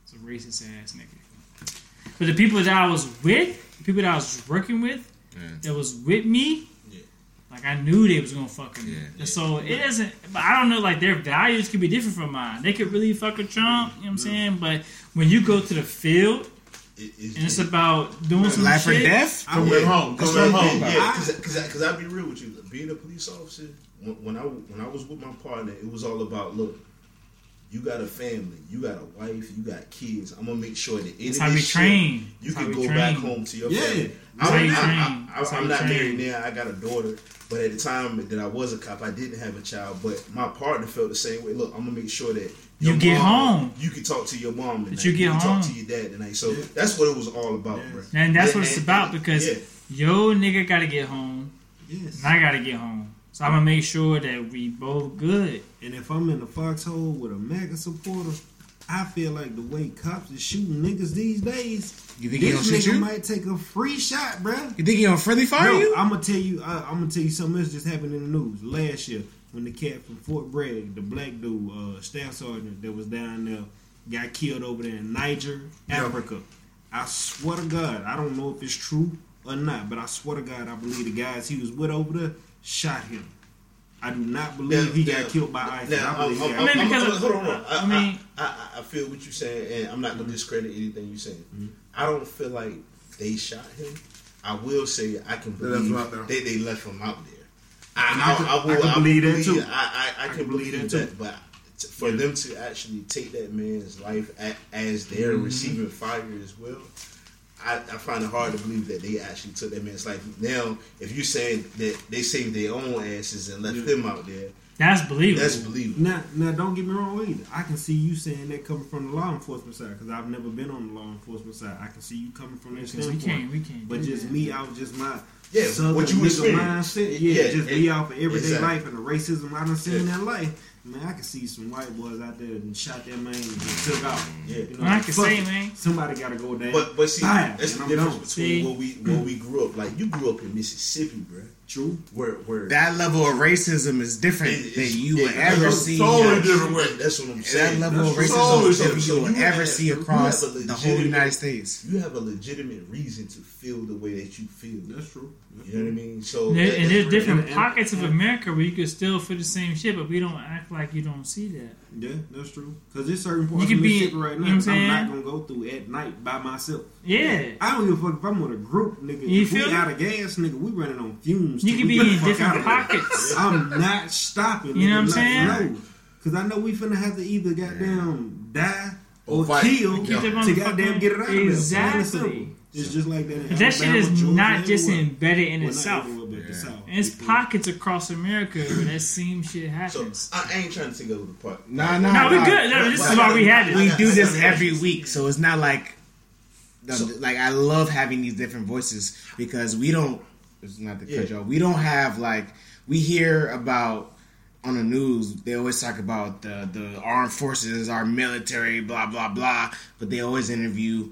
was a racist ass nigga. But the people that I was with, the people that I was working with, Yeah. that was with me, Yeah. like I knew they was gonna fuck with me. Yeah. So it doesn't. But I don't know. Like their values could be different from mine. They could really fuck with Trump. You know what I'm saying? But when you go to the field It, it's and it's about doing some Life or shit, death? Come back home. That's Come back what I home. mean. I- Yeah, because because I'll be real with you. Being a police officer, when, when I when I was with my partner, it was all about look. You got a family, you got a wife, you got kids. I'm gonna make sure that any That's of how this we shit, train. you That's can we go back home to your Yeah. family. That's I'm, you I, train. I, I, I'm you not train. married now. I got a daughter, but at the time that I was a cop, I didn't have a child. But my partner felt the same way. Look, I'm gonna make sure that You your get mom- home. You can talk to your mom tonight. you get can home. talk to your dad tonight. So that's what it was all about, bro. and that's what it's and- about because yeah. yo nigga gotta get home, Yes. and I gotta get home. So I'm gonna make sure that we both good. And if I'm in the foxhole with a MAGA supporter, I feel like the way cops is shooting niggas these days, You think this gonna shoot nigga you? might take a free shot, bro. You think he gonna friendly fire No, you? I'm gonna tell you. I, I'm gonna tell you something else just happened in the news last year when the cat from Fort Bragg, the black dude, uh, staff sergeant that was down there, got killed over there in Niger, Yeah. Africa. I swear to God, I don't know if it's true or not, but I swear to God, I believe the guys he was with over there shot him. I do not believe Now- he now- got killed by ISIS. Now, I believe I'm, he I'm, got I mean, I'm- because hold on, hold on. I, I mean- I, I, I feel what you're saying, and I'm not gonna discredit anything you're saying. I don't feel like they shot him. I will say I can They left believe him out there. they, they left him out there. And I, I can- I, I, will, I can I believe that too. I, I, I, can believe that, too. but t- for them to actually take that man's life a, as they're Mm-hmm. receiving fire as well, I, I find it hard to believe that they actually took that man's life. Now, if you're saying that they saved their own asses and left them out there, That's believable. that's believable. Now, now, don't get me wrong either. I can see you saying that coming from the law enforcement side because I've never been on the law enforcement side. I can see you coming from that Because we standpoint. can't. We can't. But just that. me, I was just my Yeah, southern what you nigga experienced. mindset. Yeah, Yeah, just it- be off of everyday exactly. life and the racism I done seen in Yeah. that life. Man, I can see some white boys out there and shot that man and just took off. Yeah. You know, Well, I can fuck say, it. man. somebody got to go down. But but see, Fire, that's the I'm difference gone. between See? where we where we grew up. Like you grew up in Mississippi, bruh. True. Where where That level of racism is different It- than you it- would ever it's see. totally different way. That's what I'm That saying. level of racism totally is different. something you will you ever have- see across the whole United States. You have a legitimate reason to feel the way that you feel. That's true. That's You know what I mean? So And, there- that- and there's different and- and- pockets of America where you could still feel the same shit, but we don't act like you don't see that. Yeah, that's true. Because there's certain parts You of could be- Mississippi right you know now what I'm I'm not gonna go through at night by myself. Yeah. I don't give a fuck if I'm with a group, nigga. You if feel we me? out of gas, nigga, we running on fumes. You till could be get in different out of pockets. I'm not stopping. You know nigga, what I'm like, saying? No, because I know we finna have to either goddamn die or Or kill to goddamn get it out of there. Plain and Exactly. Simple. It's just like that. in But that shit is Georgia, not just everywhere. embedded in Well, the not South. everywhere, but the South. And it's pockets across America where that same shit happens. So happens. I ain't trying to take over the part. Nah, nah, no, we nah. good. No, this Well, is why we had it. We do this every week, so it's not like So- like I love having these different voices because we don't. It's not to cut Yeah. y'all. We don't have like we hear about on the news. They always talk about the the armed forces, our military, blah blah blah. But they always interview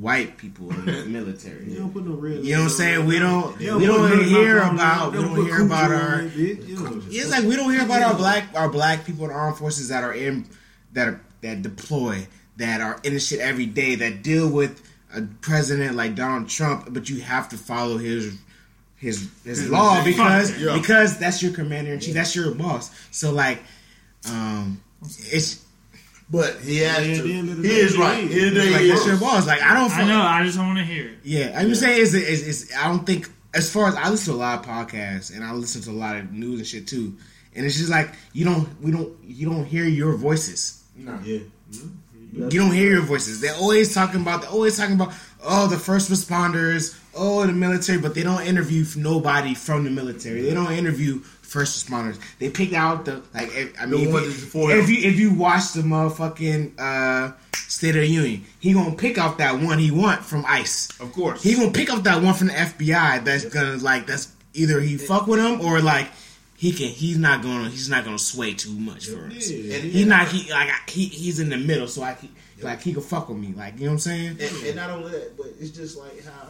white people in the military. You don't put no red. You know what I'm saying? We don't we put don't hear about we don't hear about our it, bitch. You know. it's like we don't hear about our black our black people in armed forces that are in that are that deploy that are in the shit every day that deal with a president like Donald Trump, but you have to follow his his his law because Yeah. because that's your commander in chief, that's your boss. So like, um, it's But he has Yeah, to. at the end He day, is he right. is. End of the day, like that's your is. boss. Like I don't. I feel- know. I just want to hear it. Yeah, I'm just saying is is is I don't think as far as I listen to a lot of podcasts and I listen to a lot of news and shit too, and it's just like you don't we don't you don't hear your voices. Nah. Yeah. You don't hear your voices. They're always talking about they're always talking about oh the first responders, oh the military, but they don't interview nobody from the military. They don't interview first responders. They pick out the like if- I mean if, you, if you if you watch the motherfucking uh, State of the Union, he gonna pick out that one he want from ICE. Of course. He gonna pick up that one from the FBI that's gonna like that's either he fuck with him or like he can he's not gonna he's not gonna sway too much for us. Yeah. And, He's not he like he he's in the middle, so I he, like he can fuck with me, like you know what I'm saying? and, and not only that, but it's just like how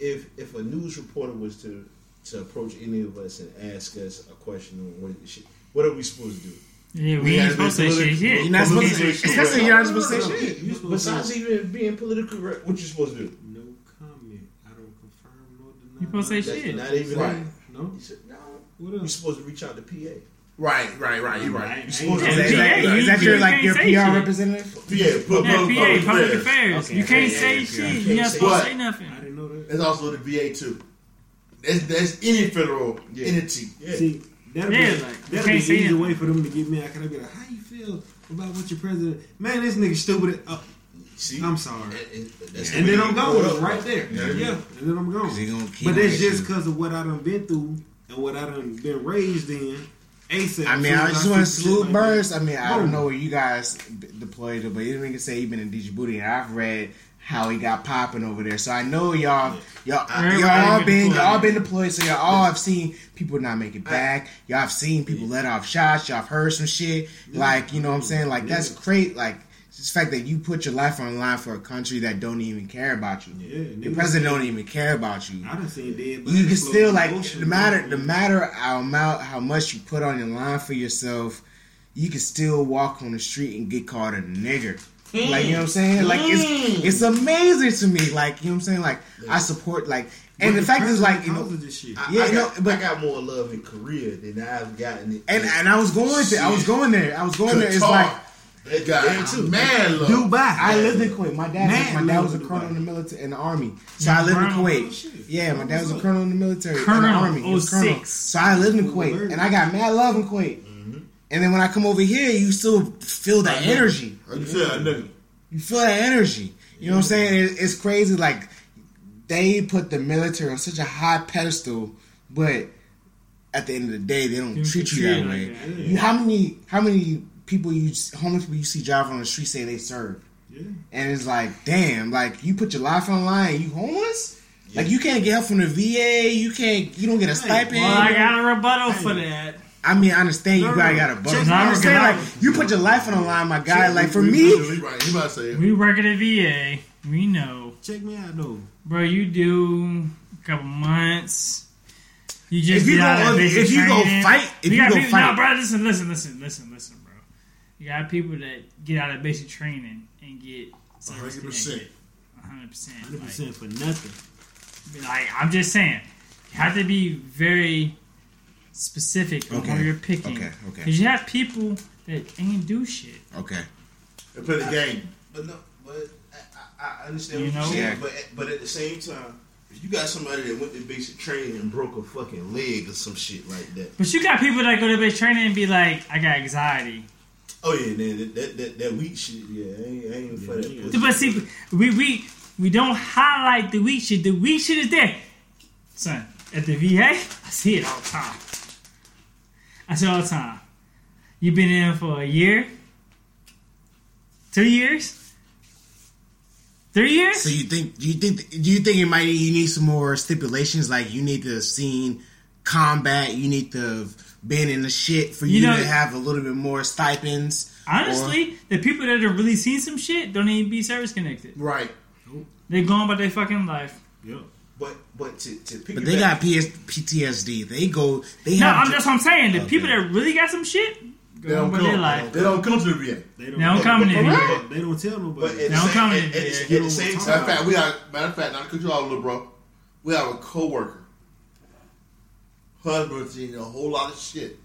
if if a news reporter was to to approach any of us and ask us a question on what shit, what are we supposed to do? Yeah, we, We ain't supposed to say shit. political- You're not supposed to, Publicity. especially you're not supposed to say shit. Besides even being politically correct, what you supposed to do? No comment. I don't confirm nor deny. You supposed to say shit. not even Right. No. He said, no. What You're supposed to reach out to PA. Right, right, right. You're right. You're supposed Yeah, to that, say is that, PA, is that your like your PR shit. representative? Yeah, public, PA, public public affairs. affairs. You can't say shit. You're not supposed to say nothing. I didn't know that. There's also the VA too. That's that's any federal Yeah. entity. Yeah. See, that'll Yeah, be, like, you that'll be an easy nothing. way for them to get me out. Can I be like, how you feel about what your president? Man, this nigga stupid. Uh, See, I'm sorry. And, and, that's And the then I'm going gone grow up. right there. Yeah. Yeah, and then I'm gonna But that's just because of what I done been through and what I done been raised in. ASAP. I mean, Soon I just want to some shit salute like Burns. I mean, I don't know where you guys deployed to, but you didn't say he been in Djibouti, and I've read how he got popping over there. So I know y'all, y'all, Everybody y'all all been been, deployed. y'all been deployed. So y'all all have seen people not make it back. Y'all have seen people let off shots. Y'all have heard some shit. Like you know what I'm saying? Like that's great. Like it's the fact that you put your life on the line for a country that don't even care about you. Yeah, Your niggas- president don't even care about you I done seen dead. you can still like the matter the matter how amount how much you put on your line for yourself, you can still walk on the street and get called a nigger. Like you know what I'm saying? Mm. Like it's mm. it's amazing to me. Like you know what I'm saying? Like I support like and But the fact is like you know causes this shit. I, Yeah, I got, no, but- I got more love in Korea than I've gotten it. and and I was going there. I was going there. I was going there. It's like That- got that too. man, love. Dubai. I lived in Kuwait. My dad, Man, my dad was a lived in colonel in the military in the army. So I lived in Kuwait. Oh. Yeah, my dad was a colonel in the military, in the Colonel, army. He was colonel. Oh so I lived in Kuwait, and I got mad love in Kuwait. And then when I come over here, you still feel that energy. Like you said, a nigga. You feel that energy. You know what I'm saying? It, it's crazy. Like they put the military on such a high pedestal, but at the end of the day, they don't They don't treat you that it like way. that. You, how many how many people you homeless people you see driving on the street say they serve? Yeah. And it's like, damn, like you put your life on line, you homeless? Like you can't get help from the VA, you can't, you don't get a stipend. Well, I got a rebuttal for that. I mean, I understand you No, gotta no. got a budget. Check I'm my saying, like out. you put your life on the line, my guy. Check- Like for we- me, we- right, about to say it. We work at a VA. We know. Check me out though. Bro, you do a couple months. You just If you get out go- of if you go fight- if you got go people, fight- no, bro, listen, listen, listen, listen, listen, bro. You got people that get out of basic training and get 100%. 100%. Hundred Like, percent for nothing. like, I'm just saying, you have to be very specific on Okay. who you're picking. Okay, okay. Because you have people that ain't do shit. Okay. They play the game. But no, but I, I, I understand You what know? you're saying. Yeah. But but at the same time, if you got somebody that went to basic training and broke a fucking leg or some shit like that, But you got people that go to basic training and be like, I got anxiety. oh yeah, man, that that, that, that weak shit, yeah, I ain't, I ain't even for that. Yeah. pussy. But see, we we we don't highlight the weak shit. The weak shit is there, son. At the VA, I see it all the time. I see it all the time. You've been in for a year, two years, three years. So you think? Do you think? Do you think it might? You need some more stipulations, like you need to have seen combat. You need to have been in the shit for you, You know- to have a little bit more stipends. Honestly, the people that have really seen some shit don't even be service connected. Right. They're going about their fucking life. Yep. But but to to pick But they got PS, PTSD. They go. They No, have. I'm to- that's what I'm saying. The Okay. people that really got some shit, They don't on with their come. They don't come to the VA. They don't, They don't come in but- the VA. They don't tell But nobody. at Now the I'm same, coming at, in at, You the same talk Matter of time, fact, we got matter of fact, not to cut you off, little bro. We have a coworker. Husband seen a whole lot of shit.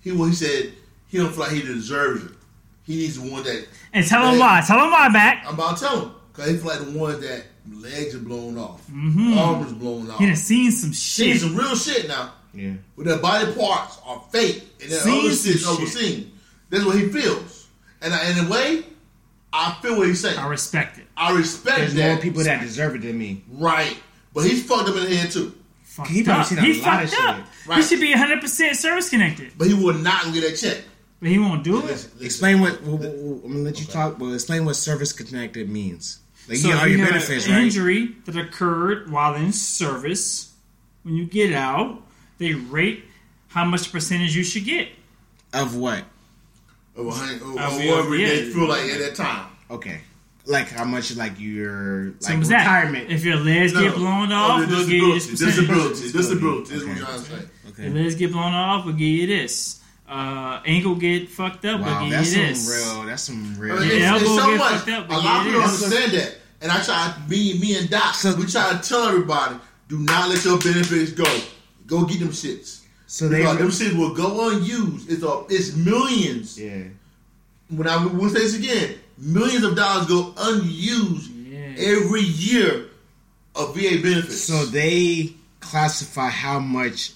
He well, he said he don't feel like he deserves it. He needs the one that And tell them why. Tell them why back. I'm about to tell him because he feel like the ones that legs are blown off, Mm-hmm. arms is blown off. He done seen some shit. Seen shit. some real shit now. yeah. Where their body parts are fake and then Seen other some shit's overseen. That's what he feels. And I, in a way, I feel what he's saying. I respect it. I respect There's that. more people that deserve it than me. Right. But he's fucked up in the head too. Fucked He probably up. seen a He lot of fucked up. shit. He should be 100% service connected. But he will not get that check. But he won't do it. listen, listen, Explain what. I'm gonna let you talk, but explain what service connected means. Like So you if know you your have benefits, an right? injury that occurred while in service, when you get out, they rate how much percentage you should get. Of what? Uh, whatever yeah. they feel like at that time. Okay. Like how much? Like your So like what's that? retirement. If your legs No, get blown off, oh, we'll give you this disability. percentage. Disability. Disability. Is what Okay. you're trying to say. Your Okay. legs get blown off, we'll give you this. Uh, ankle get fucked up, Wow, we'll that's give you some this. real. That's some I real. mean, Yeah, it's, it's elbow so get much. fucked up, A lot of people don't understand that. And I try, me, me and Doc, So- we try to tell everybody, do not let your benefits go. Go get them shits. So they. Because them shits will go unused. It's a, it's millions. Yeah. When I will say this again, millions of dollars go unused Yeah. every year of VA benefits. So they classify how much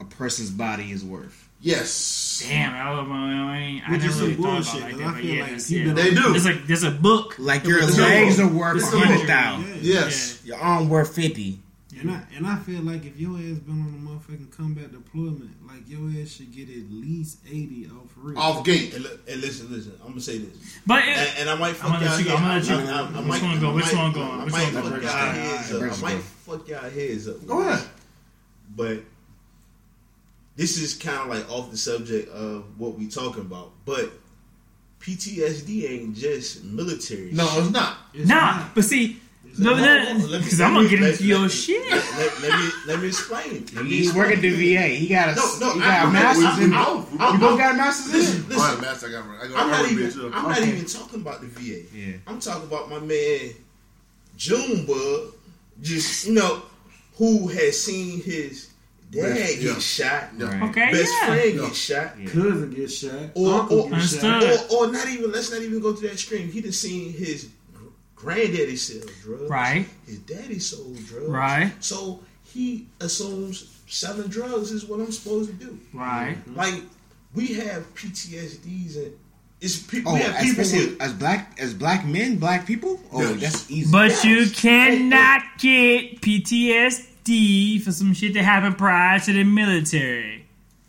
a person's body is worth. Yes, Damn, I, love my, I, ain't- I never is really some thought about it that. I But feel yeah, like yeah. done- they do. There's like there's a book. Like your legs are worth It's a a hundred thousand. Yeah. yes. Your arm worth fifty. And I and I feel like if your ass been on a motherfucking combat deployment, like your ass should get at least eighty off real. Off gate. And, and listen, listen. I'm gonna say this, But and, it, and I might fuck I'm gonna y'all let you- head. I'm gonna let you- I, I, I which one go? I Which might- one go? I Which might one go? fuck y'all heads up. I might fuck y'all heads up. Go ahead. But this is kind of like off the subject of what we talking about. But PTSD ain't just military. No, shit. it's not. It's nah, not. but see, no, Hold no, hold on. Let me- because I'm gonna me- get let- into your let- shit. Let, let, let me let me explain. Let me He's explain. working at the VA. He got a. No, no, he got a I'm- master's in. I'm- You both got a master's in. Listen, All listen. right, Master, I got I got I'm not even. I'm not Okay. even talking about the VA. Yeah. I'm talking about my man Junebug, just you know, who has seen his dad Best- get yeah. shot, Yeah. Right. Okay, best yeah. friend Yeah. get shot, Yeah. cousin get shot, Or- uncle or- get shot. Or, or not even. Let's not even go to that extreme. He done seen his granddaddy sell drugs, Right. His daddy sold drugs, Right. So he assumes selling drugs is what I'm supposed to do. Right. Mm-hmm. Like we have PTSDs and it's oh, people. Oh, we have people especially with as black as black men, black people. Oh, Yes. that's easy. But Yes. you cannot get PTSD for some shit that happened prior to the military.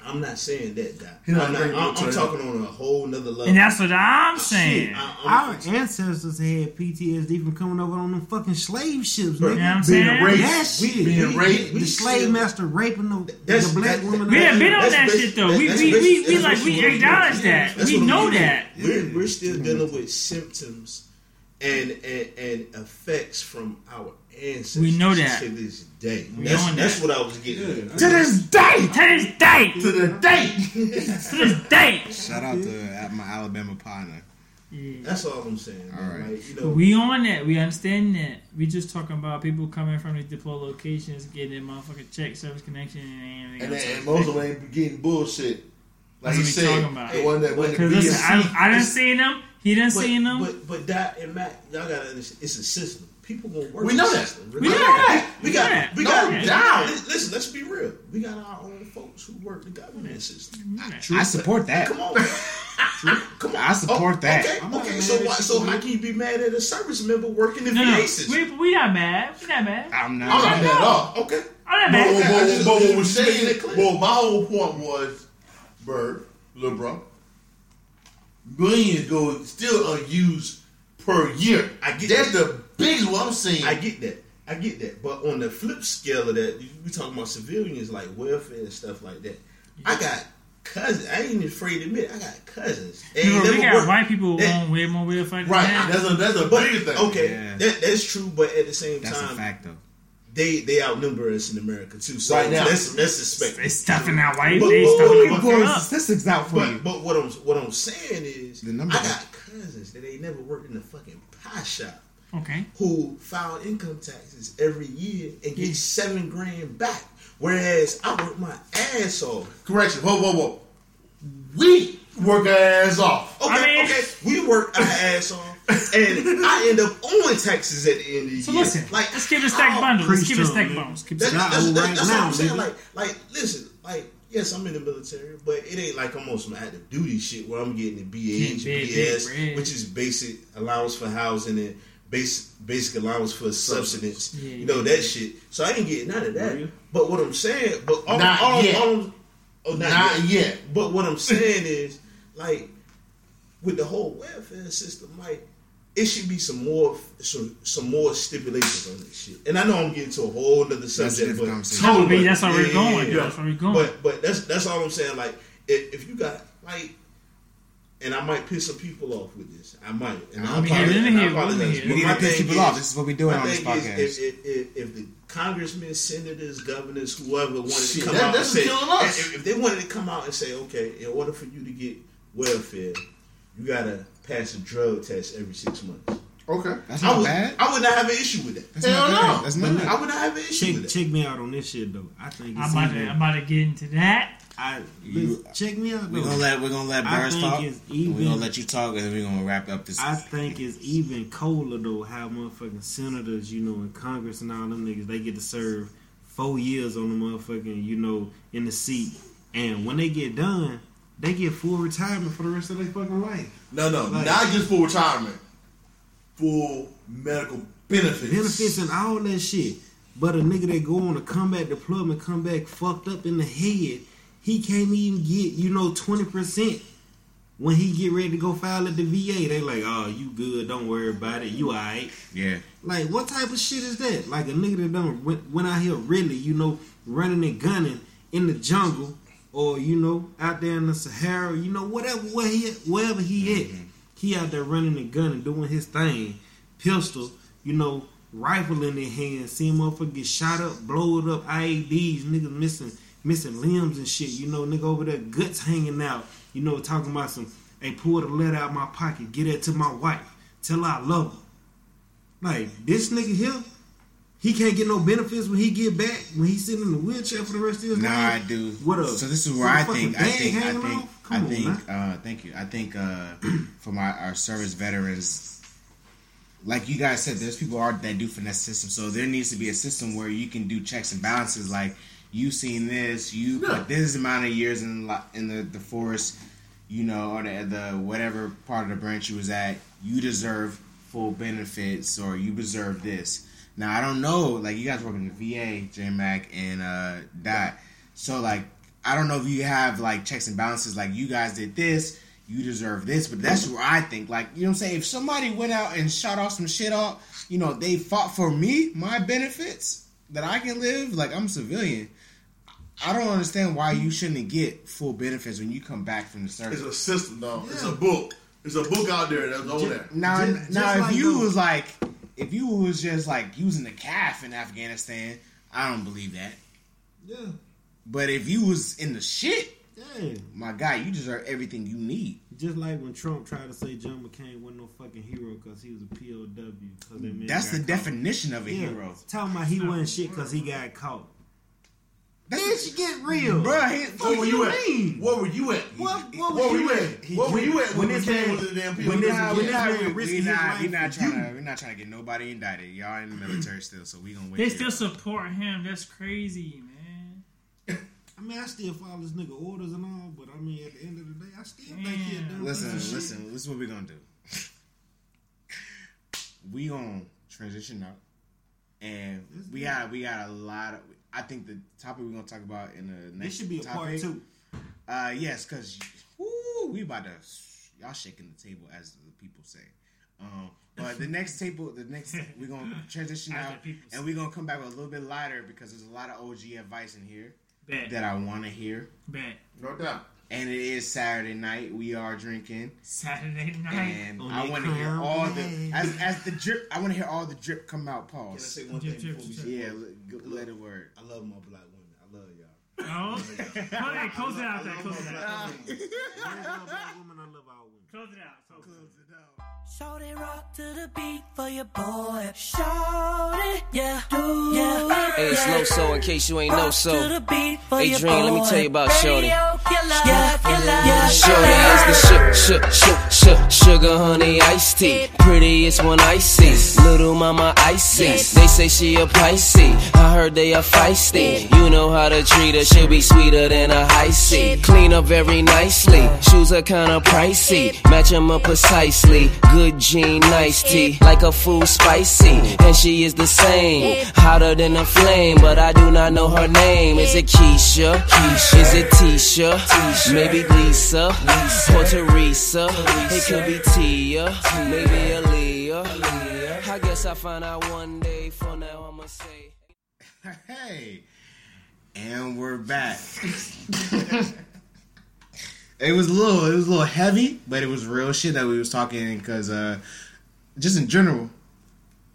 I'm not saying that, Doc. He not I'm, not, I'm, I'm talking on a whole nother level. And that's what I'm saying. Shit, I- Our I'm, ancestors had PTSD from coming over on them fucking slave ships, Bro, nigga. You know what I'm Being saying? raped. That shit. we- Being we- raped. we the slave still- master raping the, That's- the black that- woman. We have been on that basi- shit though. We we we, we like we acknowledge that. That's We know getting that. We're, we're still dealing with symptoms and and, and effects from our ancestors. We know that. to this day. We that's on that's that. what I was getting. Yeah. at. To this day. To this day, To the date. to this day. Shout out to my Alabama partner. Yeah. That's all I'm saying. All right. Like, you know, We on that. We understand that. We just talking about people coming from these deployed locations, getting their motherfucking check service connection, and, And, then- and most of them ain't getting bullshit. Like That's what we said, talking about. the one that went to Because listen, BSC. I, didn't see them. He didn't see them. But but that and Matt, y'all gotta understand. It's a system. People gonna work. We know that. We know that. We We got. know that. We No got. doubt. li- Listen, let's be real. We got our own folks who work the government system. Yeah. I support that. Come on. Come on. I support Oh, that. Okay, okay. So why? you, So how can you be mad at a service member working in the No, no, VA system? we, we not mad. We not mad. I'm not. I'm not. not mad at all. Okay. I'm not mad. Okay, I but, just- but what we're saying, it well, my whole point was, Bird, little bro, millions go still unused per year. I get That's that. the biggest what I'm saying. I get that. I get that. But on the flip scale of that, we talking about civilians like welfare and stuff like that. I got cousins. I ain't even afraid to admit I got cousins. They You know, we got worked. white people That- on way more welfare than right. that. That's a that's a But bigger thing. okay, Yeah. that, that's true. But at the same That's a time, fact, though. they they outnumber us in America too. So Right now. let's let's suspect. They stuffing out white. But- They but- stuffing but- out Pull the up. statistics out for But you. but what I'm what I'm saying is, The number. I got cousins that ain't never worked in the fucking pie shop Okay. who file income taxes every year and get Yeah. seven grand back, whereas I work my ass off. Correction. Whoa, whoa, whoa. We work our ass off. Okay, I mean- okay, we work our ass off, and I end up owing taxes at the end of the year. So year. listen, like let's keep it stack how- bundles. Let's keep it stack to 'em, man. bundles. Keep it stack that's, that's, right that's now, what I'm saying. nigga. Like, like, listen, like, yes, I'm in the military, but it ain't like I'm on some active duty shit where I'm getting the BH, Getting big, big BS, which is basic allowance for housing and basic basic allowance for subsistence. Yeah, you know yeah, that shit. So I didn't get none of that. Real? But what I'm saying, but all, Not all, yet. all- oh, not, Not yet. yet. But what I'm saying is, like, with the whole welfare system, like, it should be some more, some, some more stipulations on this shit. And I know I'm getting to a whole other subject, different but conversation. That would that's where Yeah, we're yeah, going. yeah. That's where we're going. But but that's that's all I'm saying. Like, if, if you got like, and I might piss some people off with this. I might. And I'll be apologize- here, and I hear, let apologize. hear. We need to piss thing people is- off. This is what we're doing on this podcast. If, if, if, if the congressmen, senators, governors, whoever wanted Shit, to come that- out and that's say, us. if, if they wanted to come out and say, okay, in order for you to get welfare, you gotta pass a drug test every six months. Okay. That's I not would, bad. I would not have an issue with that. That's Hell not no. bad. That's But not. I would not have an issue Check with that. check me out on this shit though. I think I'm about, to. I'm about to get into that. I You- check me out We're gonna let we're gonna let I Burns think talk. it's We're even- gonna let you talk, and then we're gonna wrap up this. I think it's even colder though how motherfucking senators, you know, in Congress and all them niggas, they get to serve four years on the motherfucking, you know, in the seat. And when they get done, they get full retirement for the rest of their fucking life. No, no, Like- not just full retirement, full medical benefits. Benefits and all that shit. But a nigga that go on a combat deployment, come back fucked up in the head, he can't even get, you know, 20% when he get ready to go file at the VA. They like, oh, you good, don't worry about it, you alright. yeah, Like, what type of shit is that? Like a nigga that done went, went out here really, you know, running and gunning in the jungle, or you know, out there in the Sahara, you know, whatever, where he, wherever he at, mm-hmm. he out there running and gunning, doing his thing, pistol, you know, rifle in their hand, seeing motherfucker get shot up, blow it up, IEDs, niggas missing, missing limbs and shit, you know, nigga over there guts hanging out, you know, talking about some, hey, pull the letter out my pocket, get it to my wife, tell her I love her. Like this nigga here, he can't get no benefits when he get back when he's sitting in the wheelchair for the rest of his I life. do. What up? So this is where I think, I think, I think, off? I Come on, think. Uh, thank you. I think uh, for my our service veterans, like you guys said, there's people are that do finesse system. So there needs to be a system where you can do checks and balances. Like you seen this, you Yeah. put this amount of years in in the the force, you know, or the, the whatever part of the branch you was at, you deserve full benefits or you deserve this. Now I don't know, like you guys work in the VA, J Mac and uh Doc. So like I don't know if you have like checks and balances like you guys did this, you deserve this, but that's where I think like you know what I'm saying, if somebody went out and shot off some shit off, you know, they fought for me, my benefits that I can live, like I'm a civilian. I don't understand why you shouldn't get full benefits when you come back from the service. It's a system, dog. It's a book. It's a book out there that's on there. Now, Just- now, just if like you those- was like, if you was just like using the calf in Afghanistan, I don't believe that. Yeah, But if you was in the shit, yeah. my guy, you deserve everything you need. Just like when Trump tried to say John McCain wasn't no fucking hero because he was a POW. 'cause that man That's the caught. definition of a Yeah, hero. Talking about he wasn't shit because he got caught. That's she get real, Bruh, he- Where were you at? mean? Where were you at? What- what Where was were you you at? What were you at when this man was in the damn when this- Nah, when we this not, man we, risking we his life we not trying you. to, we not trying to get nobody indicted. Y'all in the military still, so we gonna wait. They till- still support him. That's crazy, man. I mean, I still follow this nigga orders and all, but I mean, at the end of the day, I still think he a Damn. dumb Listen, piece of shit. listen. This is what we gonna do. we gonna transition out, and we got we got a lot of. I think the topic we're gonna talk about in the next This should be a topic, part two. Uh, yes, because we about to y'all shaking the table as the people say. Um, but the next table, the next we're gonna transition out, the people say. and we're gonna come back with a little bit lighter because there's a lot of OG advice in here Bet. that I want to hear. Bet. No doubt. And it is Saturday night. We are drinking, Saturday night. and On I want to hear all the as as the drip. I want to hear all the drip come out. Can I Pause. say one Drip, thing drip, before we drip. Yeah, let, let it word. I love my black women. I love y'all. Oh, close it out. Close it out. I love black women, I love all women. Close it out. Close it out. Shorty rock to the beat for your boy. Shorty, yeah, do yeah. Hey, it's yeah. Loso in case you ain't know so. to the beat for Hey, Dream, let me tell you about Shorty. Yeah, yeah. Shorty is the shook, shook, shook, sugar honey iced tea. Prettiest one I see. Little mama icy. They say she a Pisces. I heard they are feisty. You know how to treat her. She'll be sweeter than a high C. Clean up very nicely. Shoes are kinda pricey. Match 'em up precisely. Good jean, nice tea. Like a food spicy. And she is the same. Hotter than a flame. But I do not know her name. Is it Keisha? Keisha. Is it Tisha? Tisha. Maybe Lisa. Lisa. Or Teresa. It could be Tia. Maybe Aaliyah. I guess I'll find out one day. For now, I'ma say. Hey, and we're back. it was a little, it was a little heavy, but it was real shit that we was talking because, uh, just in general,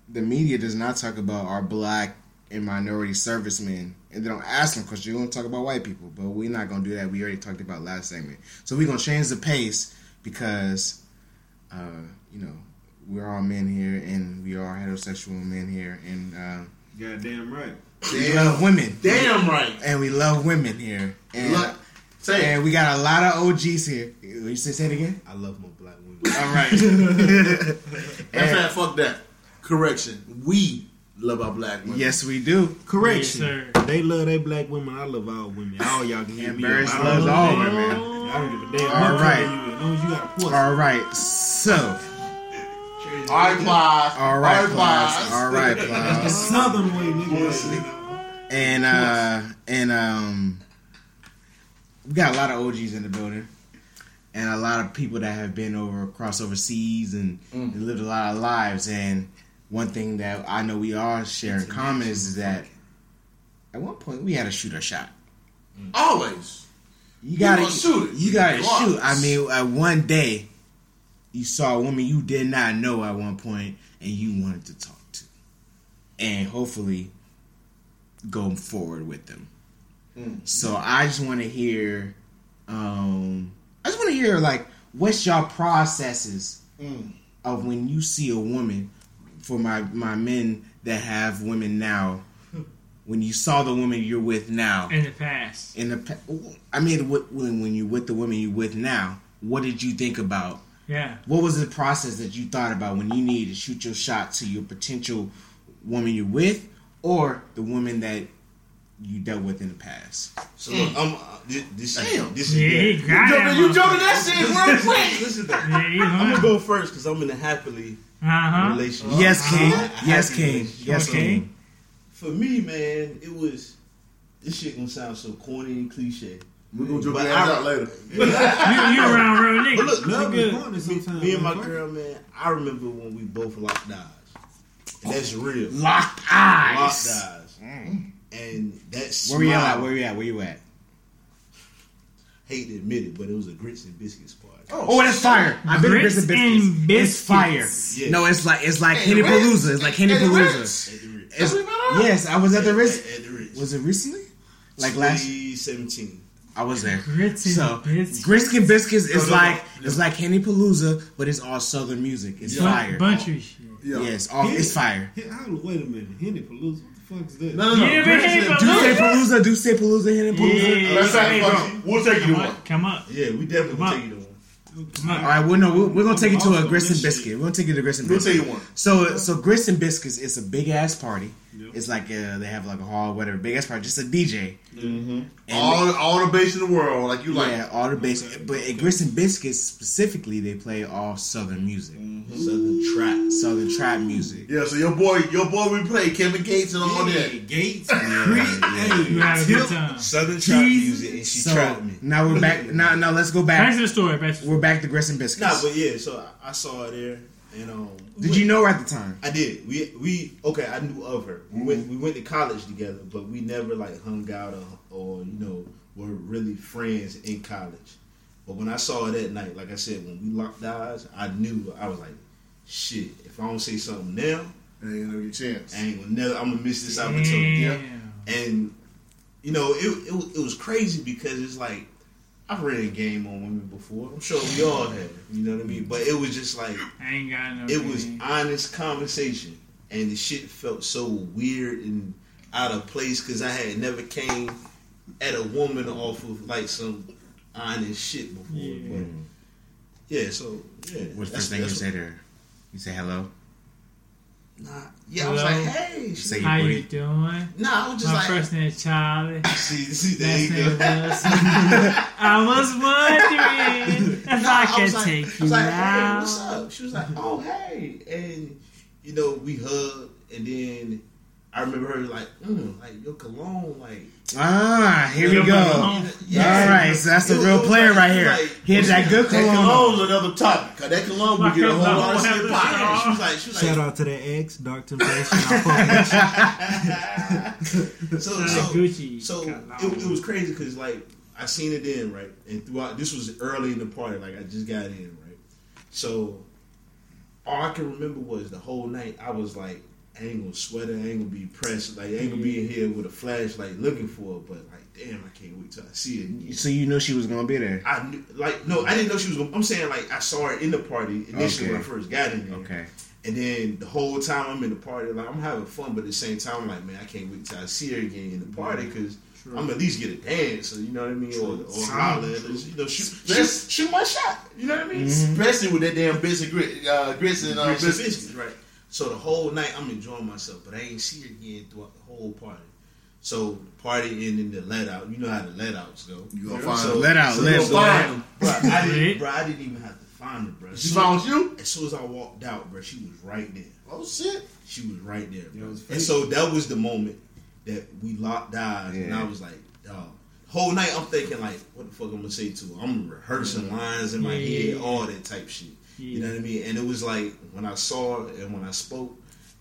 the media does not talk about our black and minority servicemen, and they don't ask them because you're gonna talk about white people, but we're not gonna do that. We already talked about last segment, so we're gonna change the pace because, uh, you know, we're all men here, and we are heterosexual men here, and. Uh, Goddamn right. we love women. Damn right. And we love women here. And, Look, say it. and we got a lot of OGs here. You say, say it again? I love my black women. All right. In fact, fuck that. Correction. We love our black women. yes, we do. Correction. Yes, sir. they love their black women. I love all women. All y'all can hear me. Burris loves all women. I don't give a damn. All what right. color you is. As long as you got a pussy. All right. So, All right, Plies. all right, Plies. Plies. All right, Plies. Southern way, nigga. And, uh, and, um, we got a lot of OGs in the building. And a lot of people that have been over across overseas and, and lived a lot of lives. And one thing that I know we all share in common is, that at one point we had to shoot our shot. Mm. Always. You gotta shoot it. You gotta shoot. I mean, at one day, you saw a woman you did not know at one point, and you wanted to talk to, and hopefully go forward with them. Mm. So I just want to hear. Um, I just want to hear like what's y'all processes mm. of when you see a woman. For my my men that have women now, when you saw the woman you're with now, In the past. in the pa- I mean when when you with the woman you with now, what did you think about? Yeah. What was the process that you thought about when you needed to shoot your shot to your potential woman you're with, or the woman that you dealt with in the past? So look, I'm uh, this, this Damn. this is Yeah, he good. got that. You jumping that shit real quick. Listen, though. Yeah, I'm gonna go first because I'm in a happily Uh huh. relationship. Yes, King. Uh, Yes, happy King. Yes, Okay. King. For me, man, it was this shit gonna sound so corny and cliche. We're gonna jump But your ass out later. You, you around real niggas. But look, Love You is good. corny sometimes. Me and my girl, man, I remember when we both locked eyes. And that's real. Locked eyes. Locked eyes. eyes. And that's Where we at? Where we at? Where you at? hate to admit it, but it was a grits and biscuits party. Oh, oh it's fire! I've been to Grits Grits and and Biscuits. It's fire. biscuits. Yeah. No, it's like it's like Henny Ritz. Palooza. It's like Henny Hey, Palooza. At the Ritz. It's- Tell me about that. yes, I was at the Ritz. At, at the Ritz. Was it recently? Like last? 2017. I was there. Grits and So biscuits. grits and biscuits is No, no, no. like it's like Henny Palooza, but it's all Southern music. It's Yeah. fire. Country shit. Yeah. Yes, all it's fire. Hey, hold on, wait a minute. Henny Palooza. What the fuck is that? No, no, no. Yeah, Grits man, and but- Do biscuits. say Palooza, do say Palooza, Henny Palooza. Yeah. Let's Hey, talk bro. about- We'll take you to Come one. up. Come up. Yeah, we definitely Come take you to one. Come All up. well, no, we're, we're gonna take it to a grits and biscuit. We're gonna take it to grits and biscuit. We'll tell you one. So, so grits and biscuits is a big ass party. Yep. It's like uh, they have like a hall, whatever, big ass party, just a DJ. And All, all the bass in the world, like you like. yeah, all the bass. But at grits and biscuits specifically, they play all Southern music, Southern trap. Southern trap music. Yeah, so your boy, your boy, we play Kevin Gates and all Yeah, that. Gates. Yeah, Creed. yeah. Hey, You had a good time. Southern trap music, and she So trapped me. now we're back. Now, now let's go Back back. to the story. Back to the We're back to grits and biscuits. Nah, but yeah, so I, I saw her there, and um, Did went- you know her at the time? I did. We we okay. I knew of her. We went we went to college together, but we never like hung out or, or you know were really friends in college. But when I saw her that night, like I said, when we locked eyes, I knew I was like, shit. If I don't say something now, I Ain't gonna get a chance. I ain't gonna never. I'm gonna miss this opportunity. Damn. And you know, it, it it was crazy because it's like I've ran game on women before. I'm sure we all have. You know what I mean? But it was just like I ain't got no. it was honest conversation, and the shit felt so weird and out of place because I had never came at a woman off of like some honest shit before. Yeah. But yeah, so yeah. What's the first thing you that's say to her? You say hello. What- Nah, yeah, I was Hello? like, hey, she, Say How your you booty. doing? nah, I was just My like, first name is Charlie. see, see, there Last you name go. Wilson. I was wondering if Nah, I was could like, take I was you like, hey, out. what's up? She was like, oh, hey. And, you know, we hugged. And then I remember her like, mm, like, your cologne, like. Ah, here we go. cologne. All right, so that's It a real was player right here. was like- He had that good That cologne. cologne's another topic. Cause that cologne would get a whole lot of Why shit popping. She was like, she was like, Shout out to the ex, Dark Temptation. I fuck with so, so, Gucci. so it, it was crazy because like I seen it then right, and throughout this was early in the party, like I just got in right. So all I can remember was the whole night I was like, I ain't gonna sweat it, I ain't gonna be pressed, like I ain't gonna be in here with a flashlight looking for it, but like damn, I can't wait till I see it. So you know she was gonna be there. I knew, like no, I didn't know she was. gonna I'm saying like I saw her in the party initially Okay. when I first got in there. Okay. And then the whole time I'm in the party, like I'm having fun, but at the same time, I'm like, man, I can't wait till I see her again in the party because I'm at least get a dance, or you know what I mean, or, or holler, you know, shoot, shoot, shoot my shot. You know what I mean? Especially with that damn bits and grit, uh, grits and uh, Grits and biscuits. biscuits, right? So the whole night I'm enjoying myself, but I ain't see her again throughout the whole party. So the party ending, the let out. You know how the let outs go. You gonna know? find so, her. Let out, So let you out. gonna find them. Bro, I didn't, bro, I didn't even have to find her, bro. She found you? As soon as I walked out, bro, she was right there. Oh shit! She was right there, bro. it and so that was the moment that we locked eyes, and I was like, dog. Whole night I'm thinking like, what the fuck I'm gonna say to her? I'm rehearsing lines in my Yeah. head, all that type shit. You know what I mean? And it was like when I saw her and when I spoke,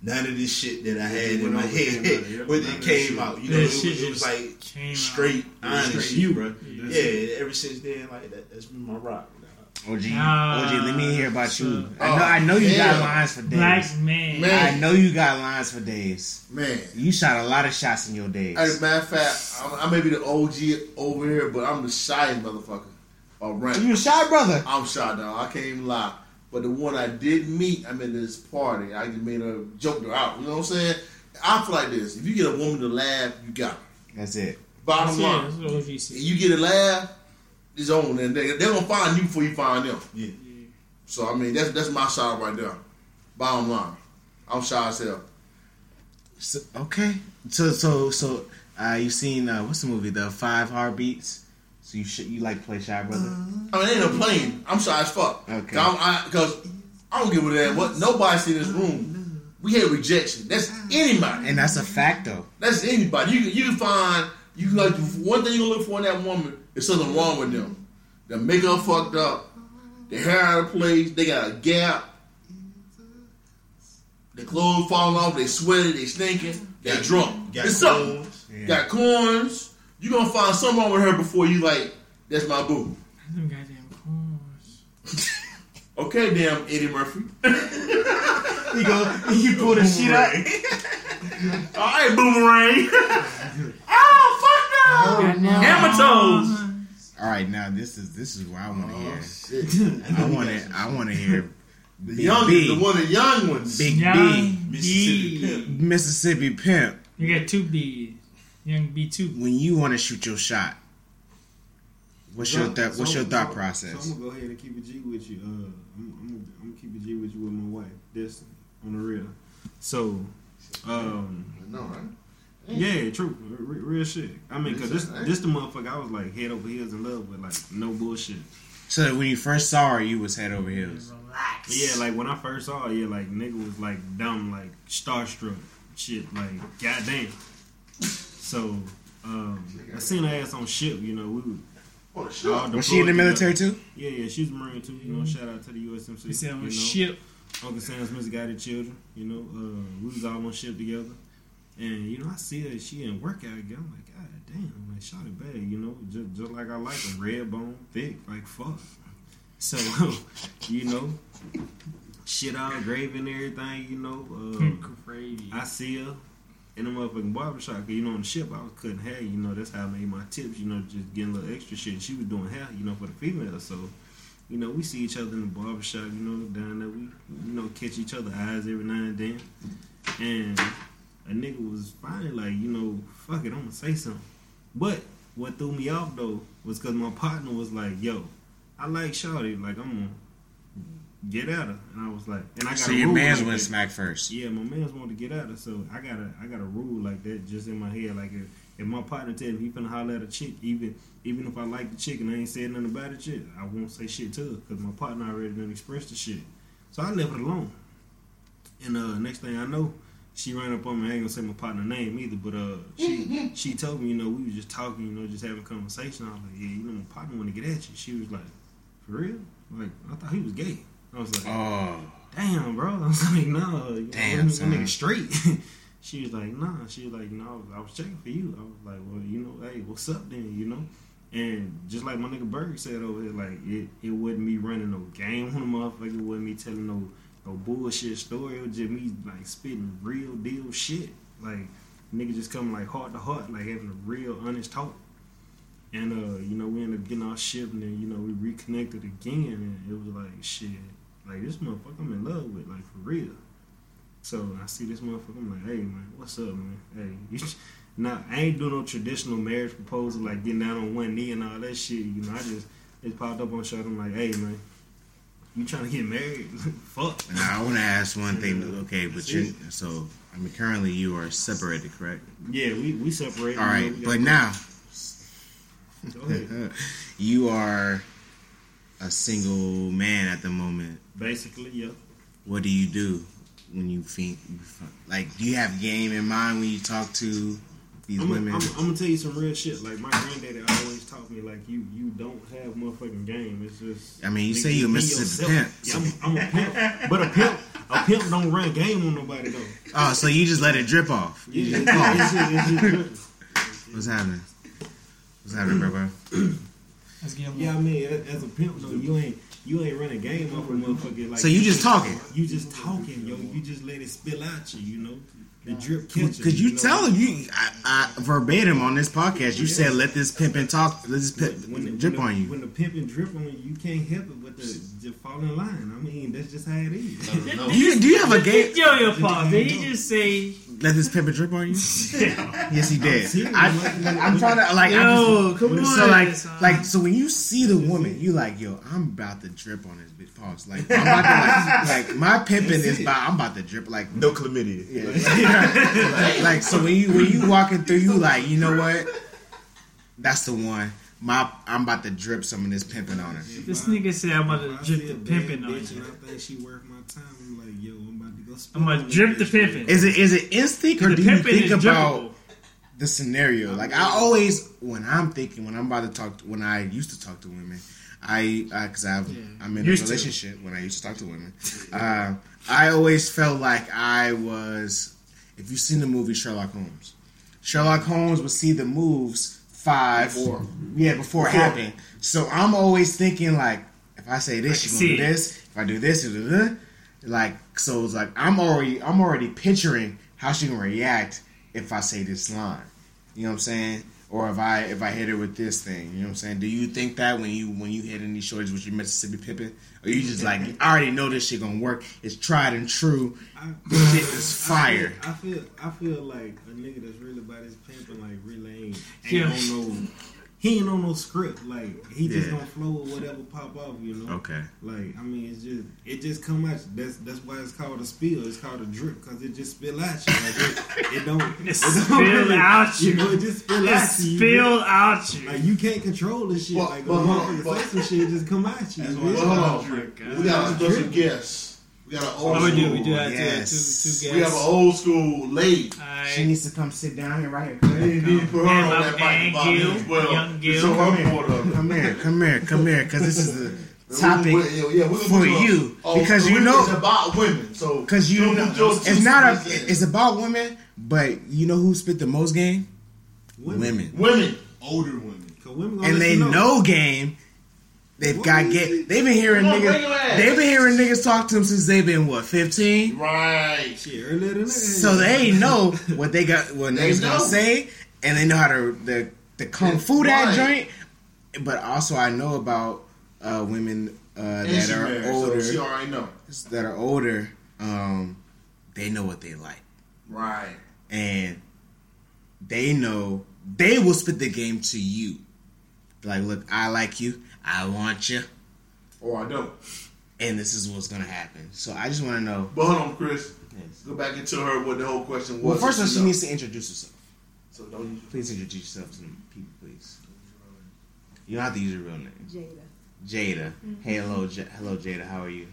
none of this shit that I had in my over came head out, when it came that out. You know, it, was, it was like came out. straight, honest straight you. bro. That's Yeah, ever since then, like that, that's been my rock. OG, Ah, OG, let me hear about you. I know, I know you got Oh, lines for days. Black man. Man. I know you got lines for days. Man. You shot a lot of shots in your days. As a matter of fact, I'm, I may be the OG over here, but I'm the shyest motherfucker. All right. You a shy brother. I'm shy, dog. I can't even lie. But the one I did meet, I'm in this party. I just made her joke her out. You know what I'm saying? I feel like this. If you get a woman to laugh, you got her. That's it. Bottom Yeah, line. that's what OG And you get a laugh, it's on. And they, they're going to find you before you find them. Yeah. So, I mean, that's that's my side right there. Bottom line. I'm shy as hell. So, okay. So so so uh, you seen uh, what's the movie? The Five Heartbeats. So you should you like play shy brother? I mean, ain't no playing. I'm shy as fuck. Okay. Cause, I'm, I, Cause I don't give a damn what nobody see in this room. We hate rejection. That's anybody. And that's a fact though. That's anybody. You you find you like one thing you gonna look for in that woman is something wrong with them. Their makeup fucked up, their hair out of place, they got a gap, their clothes falling off, they sweaty, they stinking, they drunk. Got it's corns. Yeah. Got corns. You gonna find something wrong with her before you like That's my boo. Them goddamn corns. Okay, damn Eddie Murphy. You go, you pull the shit out. All right, boomerang. Ah, goddamn Hammer toes. corns. All right, now this is this is what I want to Oh, hear. shit. I want to I want to hear The Big young, B. the one of the young ones. Big Young B, Mississippi B. Pimp. Mississippi pimp. You got two B's. Young B two. When you want to shoot your shot, what's your So- th- what's so- your thought so- process? So I'm gonna go ahead and keep it G with you. Uh, I'm, I'm, I'm gonna keep it G with you with my wife. This on the real. So, um, No, right? yeah, true, R- real shit. I mean, cause this this the motherfucker I was like head over heels in love with, like no bullshit. So when you first saw her, you was head over heels. Relax. Yeah, like when I first saw her, yeah, like nigga was like dumb, like starstruck, shit, like goddamn. So, um, I seen her ass on ship. You know, we would. Oh, all sure. Was she in the deployed military together. too? Yeah, yeah, she's a Marine too. You know, shout out to the USMC. He said on you know. ship. Uncle Sam's misguided children. You know, uh, we was all on ship together, and you know, I see her. She in workout again. I'm like, God damn, I'm like shot it bad. You know, just just like I like them, red bone, thick, like fuck. So, you know, shit all grave and everything. You know, uh, I see her in the motherfucking barbershop. you know, on the ship, I was cutting hair. You know, that's how I made my tips. You know, just getting a little extra shit. She was doing hair, you know, for the females. So, you know, we see each other in the barbershop. You know, down there, we you know catch each other eyes every now and then. And a nigga was finally like, you know, fuck it, I'm gonna say something. But what threw me off though was because my partner was like, yo, I like Shawty, like I'm gonna get at her, and I was like, and I got So a your rule man's like went smack first. Yeah, my man's wanted to get at her, so I got a I got a rule like that just in my head. Like if, if my partner tell me he finna holler at a chick, even even if I like the chick and I ain't said nothing about it yet, I won't say shit to her because my partner already done expressed the shit. So I left it alone. And uh, next thing I know, she ran up on me. I ain't gonna say my partner name either, but uh, she she told me, you know, we was just talking, you know, just having a conversation. I was like, yeah, you know, my partner want to get at you. She was like, for real? Like I thought he was gay. I was like, Oh, damn, bro. I was like, no, Damn, that nigga- straight. she was like, nah. She was like, no, I was, I was checking for you. I was like, well, you know, hey, what's up then, you know? And just like my nigga Berg said over here, like it, it wasn't me running no game on the motherfucker. It wasn't me telling no no bullshit story. It was just me like spitting real deal shit. Like nigga just coming like heart to heart, like having a real honest talk. And uh, you know, we ended up getting our ship and then, you know, we reconnected again and it was like shit. Like this motherfucker I'm in love with, like for real. So I see this motherfucker, I'm like, hey man, what's up, man? Hey, you nah, I ain't doing no traditional marriage proposal like getting down on one knee and all that shit. You know, I just it popped up on shot. I'm like, hey man, you trying to get married? Fuck. now I want to ask one thing. Okay, but you so I mean currently you are separated, correct? Yeah, we we separated. All right, you know, but now Go ahead. you are a single man at the moment. Basically, yeah. What do you do when you think like? Do you have game in mind when you talk to these I'm, women? I'm, I'm gonna tell you some real shit. Like my granddaddy always taught me, like you you don't have motherfucking game. It's just. I mean, you say you a Mississippi pimp, Yeah, I'm, I'm a pimp, but a pimp a pimp don't run game on nobody though. oh, so you just let it drip off? Yeah, it's, oh. it's, it's, it's, it's, What's happening? What's happening, bro? Bro? Let's get him. yeah, I mean, as a pimp though, you ain't you ain't running game off a motherfucker. Like So you just talking? You just talking, yo. You just let it spill out you. You know, the drip catcher. Could you know? tell him you I, I, verbatim on this podcast? You said let this pimp and talk, let this pimp when the, drip when the, on you. When the pimp and drip on you, you can't help it but to just fall in line. I mean, that's just how it is. No, Do you do you have a game? Yo, yo, pause. Did he just say? Let this pimp and drip on you? yes, he did. serious. I, I'm trying to like. Yo, just, come on. So like, son. like, so when you see the woman, you like, yo, I'm about to drip on this bitch. Pause. Like, I'm about to like, like my pimping is about. I'm about to drip. Like, No chlamydia. yeah. like, so when you when you walking through, you like, you know what? That's the one. My, I'm about to drip some of this pimping on her. This nigga said I'm about to drip the pimping on bitch you. And I think she worth my time. I'm I'm about to go. spit I'm gonna drip the bitch. pimping. Is it is it instinct or do you think about drippable. the scenario? Like I always, when I'm thinking, when I'm about to talk, when I used to talk to women, I because I've Yeah. I'm in Used a to. relationship when I used to talk to women. Uh, I always felt like I was. If you've seen the movie Sherlock Holmes, Sherlock Holmes would see the moves five. Before. Yeah, before it Before. happened. So I'm always thinking like, if I say this, I she's gonna do it. this. If I do this, da, da, da. Like so it's like I'm already I'm already picturing how she gonna react if I say this line. You know what I'm saying? Or if I if I hit her with this thing, you know what I'm saying? Do you think that when you when you hit any shorties with your Mississippi Pippin, or you just like I already know this shit gonna work? It's tried and true. I, This shit is fire. I feel, I feel like a nigga that's really about his pimping, like relaying ain't, ain't Yeah. on no, he ain't on no script. Like he just Yeah. gonna flow with whatever pop off, you know. Okay. Like I mean, it's just it just come out. That's that's why it's called a spill. It's called a drip because it just spill out you. Like it, it don't It don't spill really- out You you. know, it just spill It out you. spilled out you. Like you can't control this shit. But- like but a hold on, motherfucker but- say some shit, just come at you. That's bitch. why Well, hold on. Oh my God. We got a special guest. We got an old Oh, we do. school. We do have Yes. two, two, two We have an old school lady. Alright. She needs to come sit down here right here. need to put her And on that man mic Gil, as well. young Gil. show Come here. point of it. Come here, come here, come here, because this is the topic. We- we- yeah, we're for put you, oh, because you know- it's about women. So Because you don't know, put your two it's not a, cents it's about women, but you know who spit the most game? Women. women, older women. 'Cause women And they you know game. They've got get. They've been hearing on, niggas. They've been hearing niggas talk to them since they've been what fifteen. Right. Shit, earlier than that. So they know what they got, what They niggas gonna say, and they know how to the the kung fu that Right. joint. But also, I know about uh, women uh, that she are married, older. so she already know. that are older. Um, they know what they like. Right. and they know they will spit the game to you. Like, look, I like you, I want you, Or I don't. and this is what's gonna happen. So I just want to know. But hold on, Chris. Go back and tell her what the whole question was. Well, first, of all, she know. needs to introduce herself. So don't use Please introduce yourself to the people, please. You don't have to use your real name. Jada. Jada. Hey, hello, J- hello, Jada. How are you?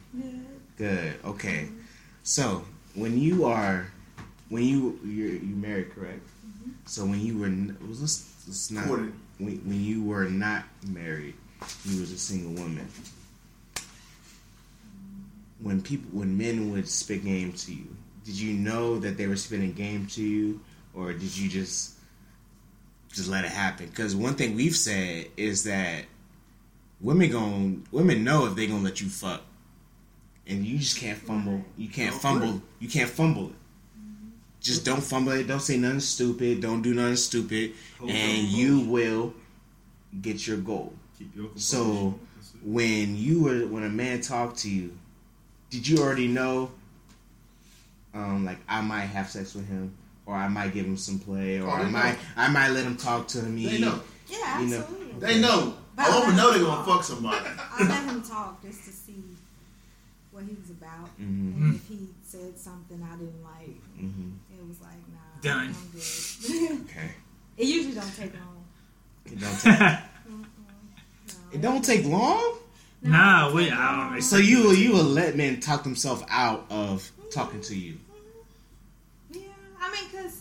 Good. Okay. Mm-hmm. So when you are, when you you're you married, correct? Mm-hmm. So when you were, n- was this, this not when, when you were not married, you was a single woman. When people, when men would spit game to you, did you know that they were spitting game to you, or did you just just let it happen? Because one thing we've said is that women gon' women know if they gonna let you fuck, and you just can't fumble. You can't fumble. You can't fumble it. Just don't fumble it. Don't say nothing stupid. Don't do nothing stupid, and you will get your goal. Keep your. So when you were when a man talked to you, did you already know? Um, like I might have sex with him, or I might give him some play, or Oh, I they might know. I might let him talk to me. They know. Yeah, You know. absolutely. They know. But A woman I- know they're gonna fuck somebody. I let him talk just to see what he was about, Mhm. and if he said something I didn't like, hmm it was like, nah, Done. I'm good. Okay. it usually don't take long. It don't take, it don't take long. Nah, it wait, I don't So you will you will let men talk themselves out of talking to you. Yeah, I mean, cause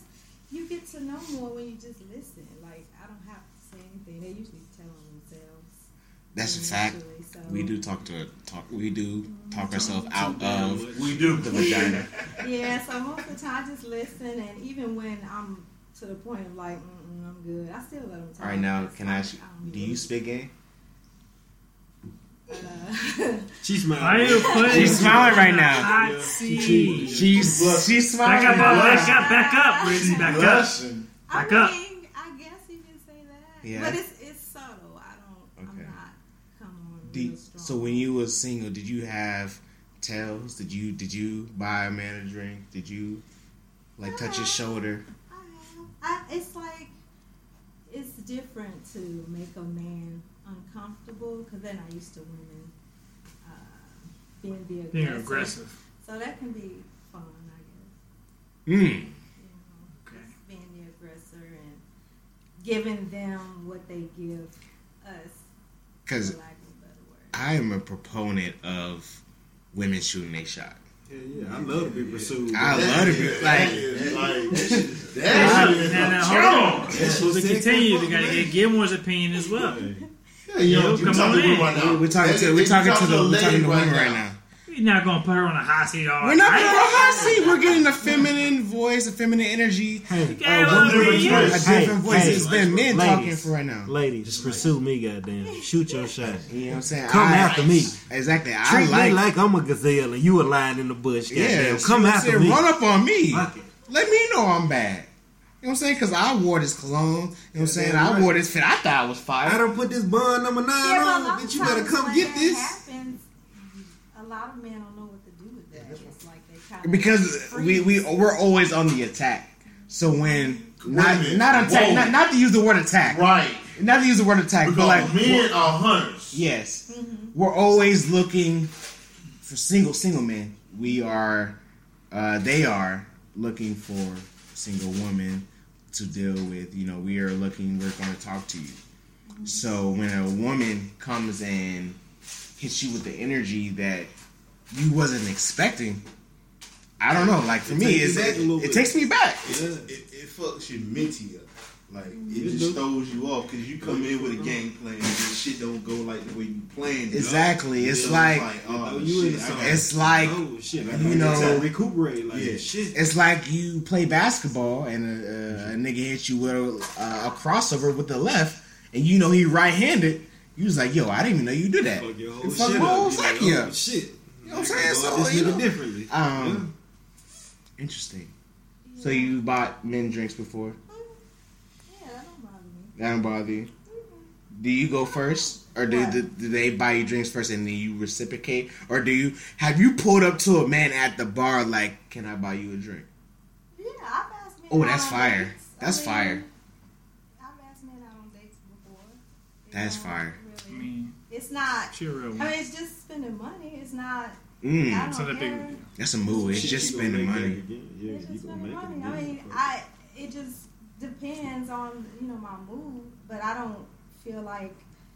you get to know more when you just listen. Like I don't have to say anything; they usually tell on themselves. That's a fact. initially, So. We do talk to talk. We do mm-hmm. talk ourselves out of We do. the vagina. Yeah, so most of the time I just listen, and even when I'm to the point of like, Mm-mm, I'm good, I still let them talk. All right, now can I like, ask you? don't Do really- you speak game? Uh, She smiling. Why are you putting She's smiling right now. hot Yeah, seat? she- She's she's smiling. Back up, back up, back up, Rizzy, back up. Blushing. I Back mean, up. I guess you can say that. Yeah. But it's it's subtle. I don't. Okay. I'm not come on Do real strong. so when you was single, did you have tails? Did you did you buy a man a drink? Did you like touch his shoulder? I have. I, it's like it's different to make a man uncomfortable because then I used to women uh, being the aggressive. Being aggressive. So that can be fun, I guess. Hmm. You know, Okay. being the aggressor and giving them what they give us. Because for lack of a better word. I am a proponent of women shooting a shot. Yeah, yeah. I love to be pursued. I love to be like. like that shit is- Now, that now, now, hold on. To continue. We gotta get Gilmore's opinion as well. Yeah, you know, Yo, you come talking on to in. women right now. We're talking to we're talking to the a we're talking to women right now. You're not gonna put her on a hot seat all We're not night. going to hot seat. We're getting a feminine voice, a feminine energy. Hey, Yeah, a well, woman, a yeah. different voice. hey, it's been men talking ladies. for right now. ladies, just pursue me, goddamn. Shoot your shot. You know what I'm saying? Come I- after me. Exactly. I Treat like. me like I'm a gazelle and you a lion in the bush. Goddamn. yeah, Come see what after me. Run up on me. Let me know I'm bad. You know what I'm saying? Because I wore this cologne. You know what I'm saying? damn I wore this fit. I thought I was fire. I don't put this bun number nine Yeah, but on. Bitch, you better come get this. Happens, a lot of men don't know what to do with that. It's like they kind of Because we we we're always on the attack. So when not minute. not attack, not, not to use the word attack, Right. not to use the word attack, but Because like men are hunters. Yes. We're always looking for single single men. We are uh they are looking for single woman to deal with. You know, we are looking we're gonna talk to you. So when a woman comes and hits you with the energy that you wasn't expecting, I don't know. Like for It me, takes you it's, back a it, it takes me back. It, it, it fucks your minty up. Like it It just do. throws you off because you come in with a game plan and shit don't go like the way you planned. it. Exactly. It's It was like oh, Oh, you shit, the I it's like oh shit! I you gotta know- recuperate like Yeah. shit. It's like you play basketball and a, a, a nigga hits you with a, a crossover with the left, and you know he right-handed. You was like, yo, I didn't even know you do that. Fuck your whole You fuck shit up. whole You like, oh. Shit. You know what I'm saying? Boy, So, this you nigga know. differently. Um, Interesting. So you bought men drinks before? Yeah, that don't bother me. That don't bother you? Do you go first, or do, do, do they buy you drinks first and then you reciprocate, or do you have you pulled up to a man at the bar like, can I buy you a drink? Yeah, I've asked men Oh, that's fire. dates. I That's mean, fire. I've asked men out on dates before. That's don't fire. I mean, it's not. she real I mean, it's just spending money. It's not. I Mm, don't It's not a big care. that's a move. It's Shit, just you gonna spending money. Yeah, it's just spending make money. I mean, I it just depends on you know my mood, but I don't feel like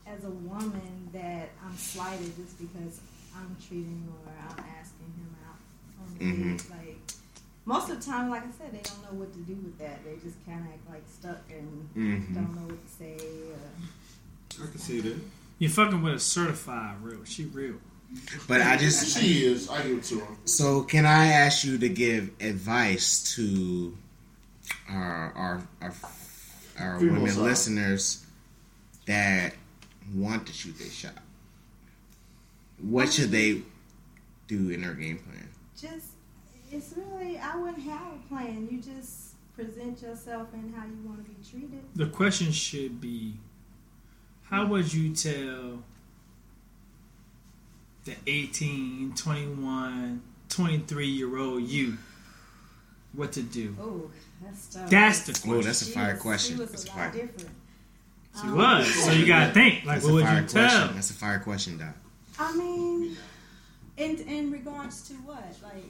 as a woman that I'm slighted just because I'm treating or I'm asking him out on the Mhm. date. Like most of the time, like I said, they don't know what to do with that. They just kind of act like stuck and Mhm. don't know what to say. Or, I can see that. You're fucking with a certified real. She real. But I just She is. I give it to her. so can I ask you to give advice to our our our, our Female women side. listeners that want to shoot their shot? What should they do in their game plan? just it's really I wouldn't have a plan. You just present yourself and how you want to be treated. The question should be how hmm. would you tell the 18, 21, 23 year old you what to do? Oh, that's tough. That's the question. Oh, that's a She fire was- question. She was That's a a fire. lot different. She Um, was. So you gotta think. Like, That's what a would fire you tell? That's a fire question, Doc. I mean, in in regards to what, like,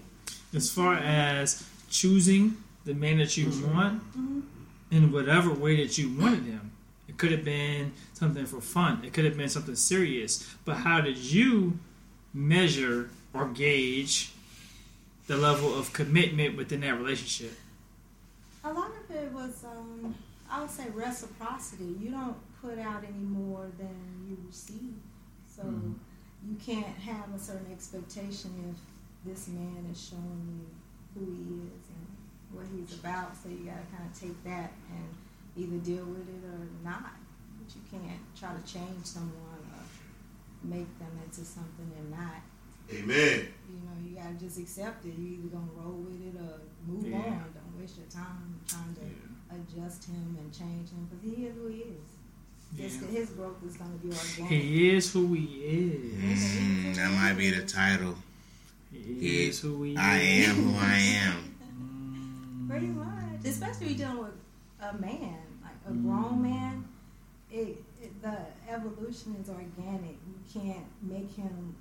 As far as choosing the man that you want mhm. in whatever way that you wanted him. It could have been something for fun. It could have been something serious. But how did you measure or gauge the level of commitment within that relationship? a lot of it was, um, I would say, reciprocity. You don't put out any more than you receive, so Mhm. you can't have a certain expectation if this man is showing you who he is and what he's about. So you got to kind of take that and either deal with it or not. But you can't try to change someone or make them into something they're not. Amen. You know, you gotta just accept it. You either gonna roll with it or move Yeah. on. Don't waste your time trying to adjust him and change him because he is who he is. His, Yeah. his growth is gonna be organic. He is who he is. Mm, that might be the title. He is who he I is. am who I am. Pretty much, especially when you're dealing with a man, like a grown man. It, it the evolution is organic. You can't make him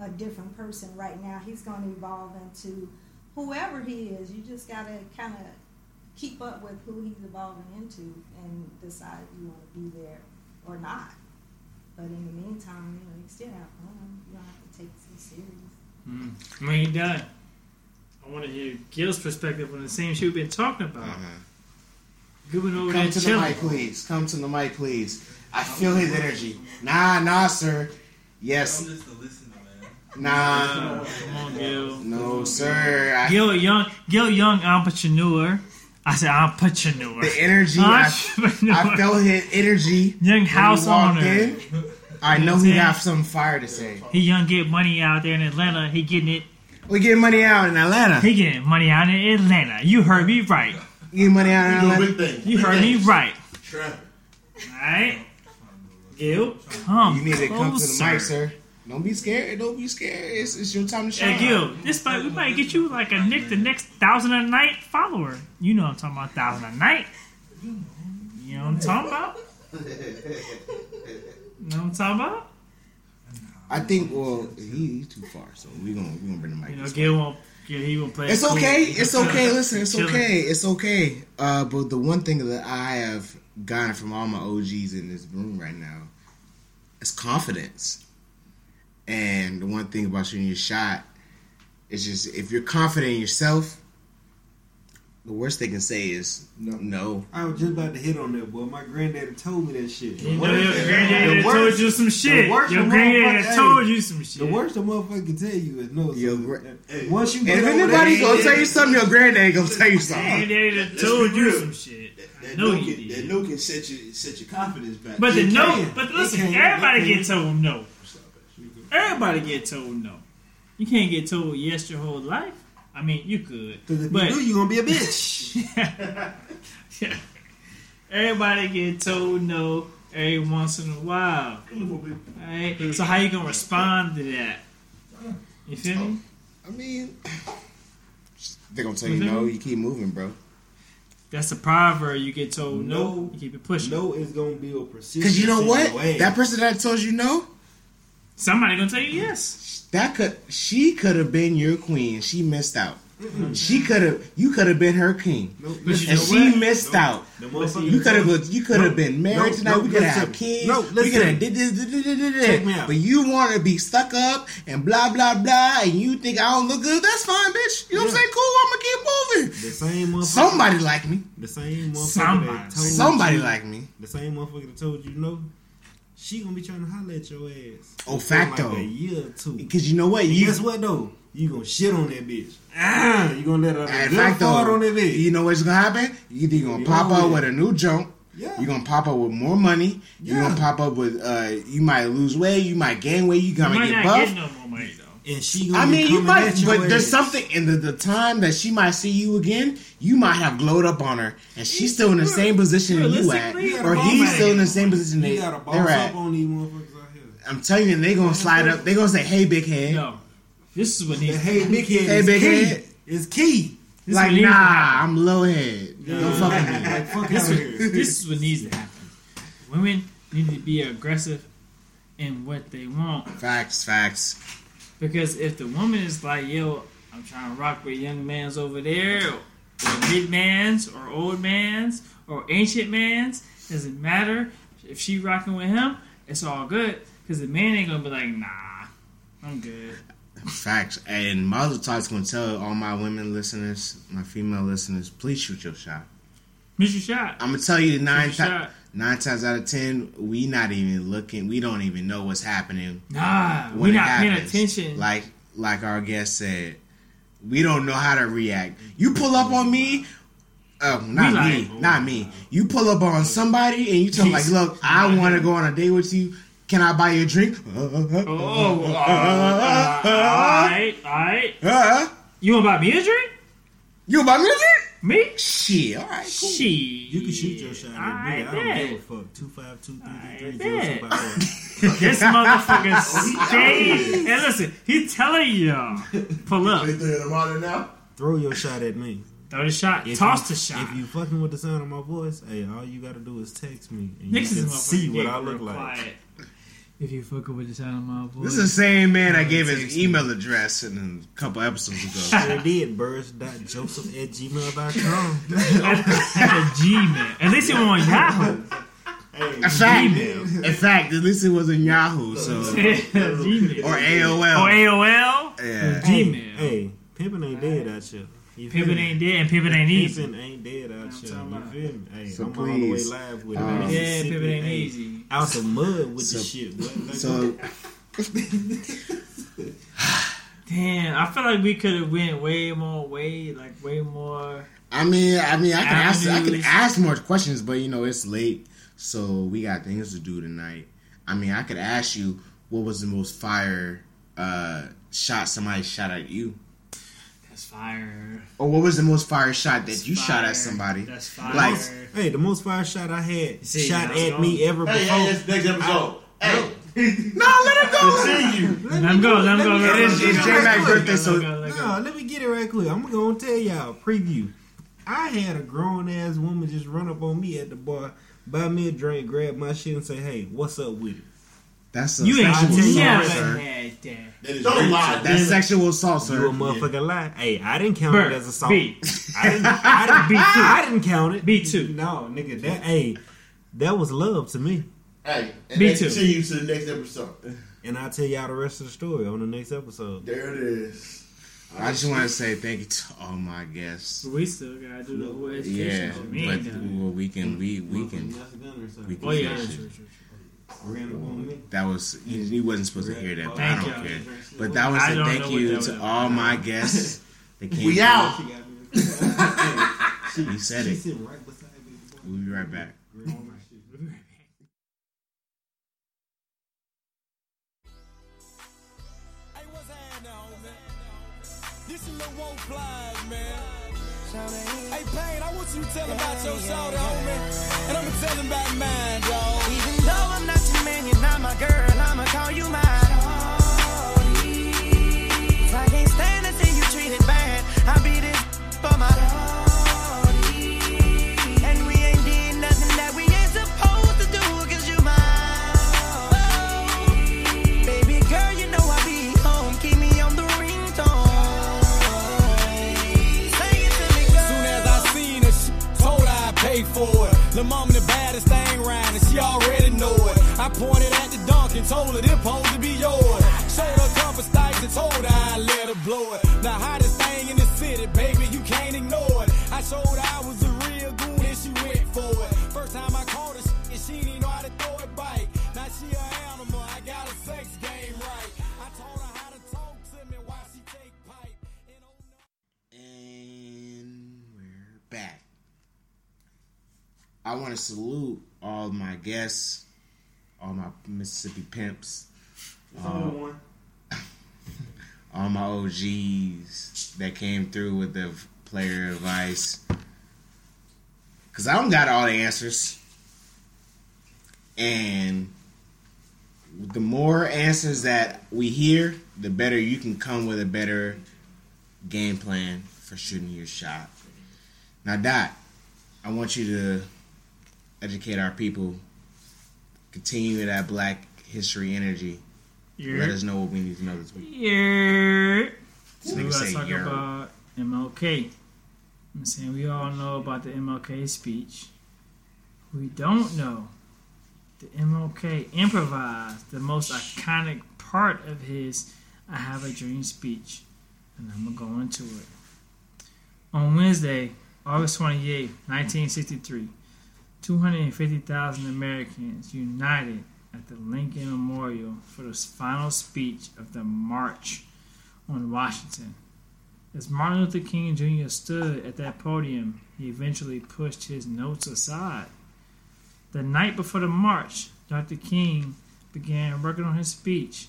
a different person right now. He's going to evolve into whoever he is. You just got to kind of keep up with who he's evolving into and decide if you want to be there or not. But in the meantime, you know, you still have fun. You don't have to take it so serious. Mm. When he done, I want to hear Gil's perspective on the same shit we've been talking about. Uh-huh. Good over Come there to the chilling. mic, please. Come to the mic, please. I feel his energy. Nah, nah, sir. Yes. Nah, Come on, Gil. no, sir. I, Gil Young, Gil Young entrepreneur. I said I'm entrepreneur. the energy, I, Entrepreneur. I felt his energy. Young when he house owner. in. I know he got some fire to say. He young get money out there in Atlanta. He getting it. We get money out in Atlanta. He getting money out in Atlanta. You heard me right. Get money out in Atlanta. big things. You Big heard me right. Trapping. Alright? Gil, come You need to come to the closer. mic, sir. Don't be scared. Don't be scared. It's, it's your time to shine. Hey Gil, this might we might get you like a Nick the next thousand a night follower. You know what I'm talking about thousand a night. You know what I'm talking about? You know what I'm talking about? I think. Well, he, he's too far, so we're gonna we gonna bring the mic. You know, Gil won't. Gil, he won't play. it It's cool. okay. It's okay. Listen, it's Chilling. okay. It's okay. Uh, but the one thing that I have gotten from all my OGs in this room right now is confidence. And the one thing about shooting your shot is just if you're confident in yourself, the worst they can say is no. no. I was just about to hit on that, boy. My granddaddy told me that shit. You know your granddaddy the told you some shit. the worst Your the granddaddy told you some shit. The worst the motherfucker can tell you is no. Your So, gra- hey, once you And get if over anybody that, gonna tell you something, your granddaddy gonna tell you something. Granddaddy told be you some shit. That, I that no can, that no can set your set your confidence back. But the It no, but listen, can. everybody It get told no. Everybody get told no. You can't get told yes your whole life. I mean, you could, Because if but you do, you gonna be a bitch. yeah. everybody get told no every once in a while. Alright, so how you gonna respond to that? You feel me? I mean, they're gonna tell you no. You keep moving, bro. That's a proverb. You get told no, No. you keep it pushing. no is gonna be a persistent. Because you know what? in. That person that told you no, Somebody gonna tell you yes. that could she could have been your queen. She missed out. She could have. You could have been her king, No, But and she what? missed No. out. the You could have. You could have No, been married tonight. no, we could have listen. had kids. No, we listen. could have did this, did this, did this, Check me out. But you want to be stuck up and blah blah blah, and you think I don't look good. That's fine, bitch. You know what I'm saying? Cool. I'm gonna keep moving. The same motherfucker. Somebody like me. The same motherfucker Somebody. Somebody you, like me. The same motherfucker that told you no. She gonna be trying to holler at your ass. Oh, for facto. Like a year or two. Because you know what? You guess what though? You gonna shit on that bitch. Ah, you gonna let her In good fact, fart on that bitch. you know what's gonna happen? You either gonna You pop up with a new jump. Yeah. You're gonna pop up with more money. Yeah. You're gonna pop up with. uh You might lose weight. You might gain weight. You You gonna might get not buff. get no more money though. And she gonna I be mean, you might, at your but there's something in the, the time that she might see you again. You might have glowed up on her, and she's still in the same position that you at, or he's still in the same position You they, gotta boss they're at. on these motherfuckers out here. I'm telling you, they gonna slide up. They gonna say, "Hey, big head." No, this is what The needs. hey big head Hey, big key. head. Is key. This like, what needs to nah. I'm low head. Don't fuck with me. Like fuck This out is, here. this is what needs to happen. Women need to be aggressive in what they want Facts, facts. Because if the woman is like, "Yo, I'm trying to rock with young man's over there, or mid man's, or old man's, or ancient man's," doesn't matter. If she rocking with him, it's all good because the man ain't gonna be like, "Nah, I'm good." Facts. And Mazel Tov gonna tell all my women listeners, my female listeners, please shoot your shot. Miss your shot. I'm gonna tell you the nine times. Nine times out of ten, we not even looking. We don't even know what's happening. Nah, we not paying attention. Like like our guest said, we don't know how to react. You pull up on me. Oh, not We me, not me. You pull up on somebody and you tell them like, "Look, I want to go on a date with you. Can I buy you a drink?" oh, uh, alright, alright. Uh, You want to buy me a drink? you want to buy me a drink? Me? Shit, all right, cool. She. You can shoot your shot at I me. I don't bet. give a fuck. Two five two three I three three zero bet. two five four. This motherfucker stay. And listen, he telling y'all, pull up, They throwing them out there now. Throw your shot at me. throw the shot, If toss you, the shot. If you fucking with the sound of my voice, hey, all you gotta do is text me and Niggas you can see what I look real like. quiet. If you fucking with the sound of my voice, This is the same man I gave his email address in a couple episodes ago. Sure did. Birds.joseph at gmail.com. at Gmail. At least it was on Yahoo. In fact, in fact, at least it was in Yahoo, so Gmail. or AOL. Or AOL. yeah. Gmail. Hey, pimpin' ain't dead out here. You feel ain't dead and pimpin' ain't easy. Pimpin' ain't dead out here. talking You about. feel me? Hey, So I'm all the way please, live with uh, it. Yeah, Mississippi, pimpin' ain't hey, easy. Out the mud with So- the shit. Boy. So Damn, I feel like we could have went way more, way like way more. I mean, I mean, I can ask, I can ask more questions, but you know, it's late, so we got things to do tonight. I mean, I could ask you what was the most fire uh, shot somebody shot at you, That's fire. or what was the most fire shot that That's you shot at somebody? That's fire. Like, Hey, the most fire shot I had See, shot at go. me ever Hey, before. hey, that's next episode. Hey, no, let him go. continue. let him go. Let him go. Let me- let It him is go, it's let J him Mac birthday, so him go, let him go. No, let me get it right quick. I'm gonna tell y'all a preview. I had a grown ass woman just run up on me at the bar, buy me a drink, grab my shit, and say, "Hey, what's up with it?" That's a You ain't sexual tell you never assault, sir. had that. That is Don't lie. shit. That's sexual assault, sir. You a sir. motherfucking lie. Hey, I didn't count Bert, it as assault. B. I didn't. I didn't, B two. I didn't count it. B two. No, nigga. That hey, that was love to me. Hey, and Me that too. continues to the next episode. And I'll tell y'all the rest of the story on the next episode. There it is. I just want to say thank you to all my guests. We still gotta do the whole education. Yeah, shit. We but ain't well, we can we we can we can Oh yeah, That was he, he wasn't supposed to hear that, but Thank I don't y'all. care. But that was a thank you to was. all my guests. that came We out. He said it. sitting right beside me. We'll be right back. Hey, what's happening, homie? This is Lil Whoa Flies, man. Hey, Payne, I want you to tell him about your shorty, homie. And I'm gonna tell him about mine, dog. Not my girl, I'ma call you mine. If I can't stand to see you treated bad, I'll be this for my shorty. And we ain't did nothing that we ain't supposed to do, cause you mine. Baby girl, you know I be home, keep me on the it it. Baddest thing and she already know it. I pointed dunk and told to be yours. Showed her and told her I let her blow it. The hottest thing in the city, baby, you can't ignore it. I showed her I was a real goon and she went for it. First time I her, and she didn't know how to throw. Now she an animal, I got a sex game right. I taught her how to talk to me while she take pipe. And we're back. I want to salute all my guests, all my Mississippi pimps, um, one. all my OGs that came through with the player advice. Cause I don't got all the answers. And the more answers that we hear, the better you can come with a better game plan for shooting your shot. Now, Dot, I want you to educate our people. Continue that Black History energy. Let us know what we need to know this week. Yeah. So we gotta talk yer. about MLK. I'm saying we all know about the MLK speech. We don't know the MLK improvised the most iconic part of his "I Have a Dream" speech, and I'm gonna go into it. On Wednesday, August 28, 1963, 250,000 Americans united at the Lincoln Memorial for the final speech of the March on Washington. As Martin Luther King Jr. stood at that podium, he eventually pushed his notes aside. The night before the march, Dr. King began working on his speech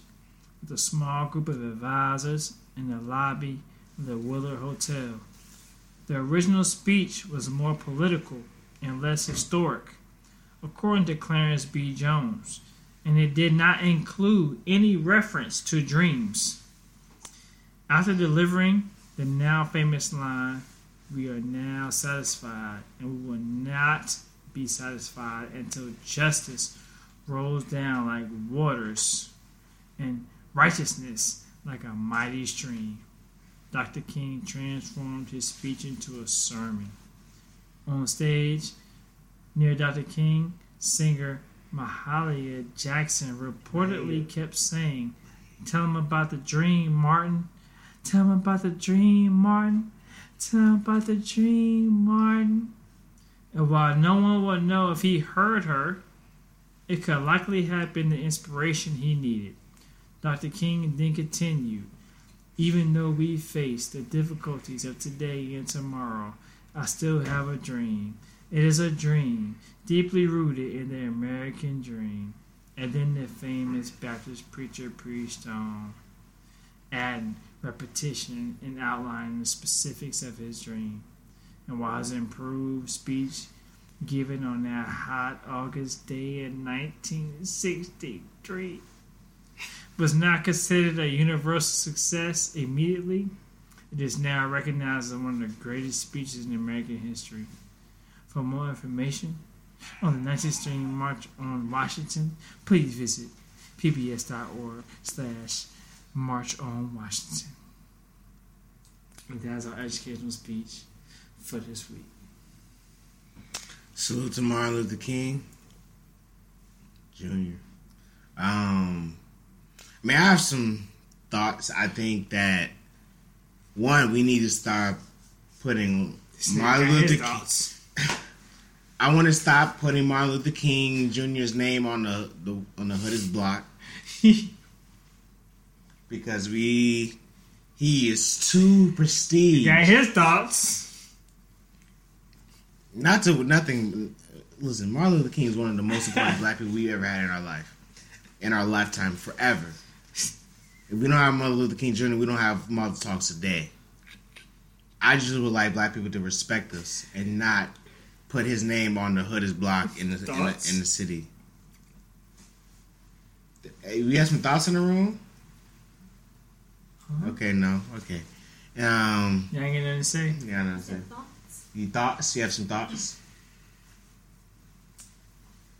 with a small group of advisors in the lobby of the Willard Hotel. The original speech was more political and less historic, according to Clarence B. Jones, and it did not include any reference to dreams. After delivering the now famous line, we are now satisfied, and we will not be satisfied until justice rolls down like waters and righteousness like a mighty stream. Dr. King transformed his speech into a sermon. On stage, near Dr. King, singer Mahalia Jackson reportedly kept saying, Tell him about the dream, Martin. Tell him about the dream, Martin. Tell him about the dream, Martin. And while no one would know if he heard her, it could likely have been the inspiration he needed. Dr. King then continued, even though we face the difficulties of today and tomorrow, I still have a dream. It is a dream deeply rooted in the American dream. And then the famous Baptist preacher preached on, um, adding repetition and outlining the specifics of his dream. And while his improved speech given on that hot August day in 1963 was not considered a universal success immediately, it is now recognized as one of the greatest speeches in American history. For more information on the 19th Street March on Washington, please visit pbs.org slash March on Washington. And that's our educational speech for this week. Salute to Martin Luther King Jr. Um, I mean, I have some thoughts. I think that one, we need to start putting Martin Luther King. I want to stop putting Martin Luther King Jr.'s name on the, the on the hood of block because we he is too prestige. Got his thoughts. Not to nothing. Listen, Martin Luther King is one of the most important black people we ever had in our life, in our lifetime, forever. If we don't have Martin Luther King Jr., we don't have Mother Talks today. I just would like black people to respect us and not put his name on the hood of block in the, in the in the city. Hey, we have some thoughts in the room. Okay, no, okay. Um, You ain't got nothing to say? yeah, no, okay. Thoughts? You thoughts? You have some thoughts?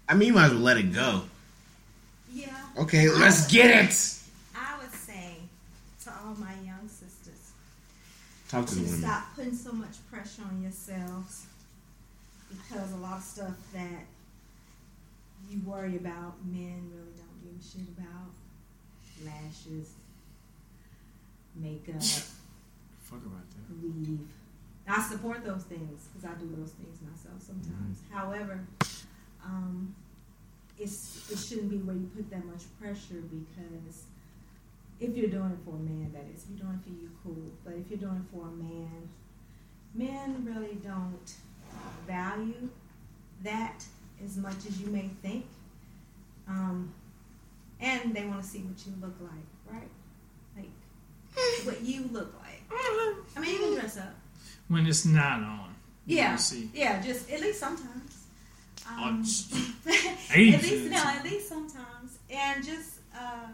I mean, you might as well let it go. Yeah. Okay, let's get it. I would say to all my young sisters Talk to to women. stop putting so much pressure on yourselves because a lot of stuff that you worry about, men really don't give a shit about. Lashes, makeup, Fuck about that. weave. I support those things because I do those things myself sometimes. However, um, it's it shouldn't be where you put that much pressure because if you're doing it for a man, that is, if you're doing it for you, cool. But if you're doing it for a man, men really don't value that as much as you may think. Um, and they want to see what you look like, right? Like what you look like. I mean, you can dress up. When it's not on. Yeah, yeah, just at least sometimes. Um, at least no, at least sometimes, and just uh,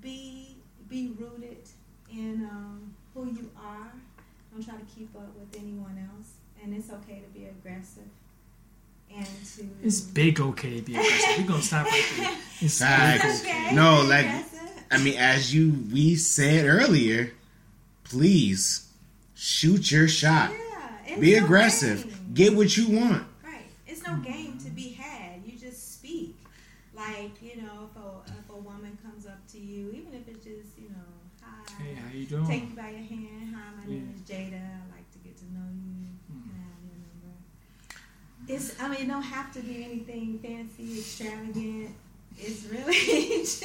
be be rooted in um, who you are. Don't try to keep up with anyone else, and it's okay to be aggressive and to. It's big okay to be aggressive. We're gonna stop right there. It's Facts. big okay. okay. No, like- aggressive. I mean, as you we said earlier, please shoot your shot. Yeah, and Be it's no aggressive. game. Get what you want. Right. It's no game to be had. You just speak. Like, you know, you, even if it's just, you know, hi, Hey, how you doing? take you by your hand, hi, my name is Jada, I like to get to know you. Mhm. Can I have your number? It's, I mean, it don't have to be anything fancy, extravagant. It's really just,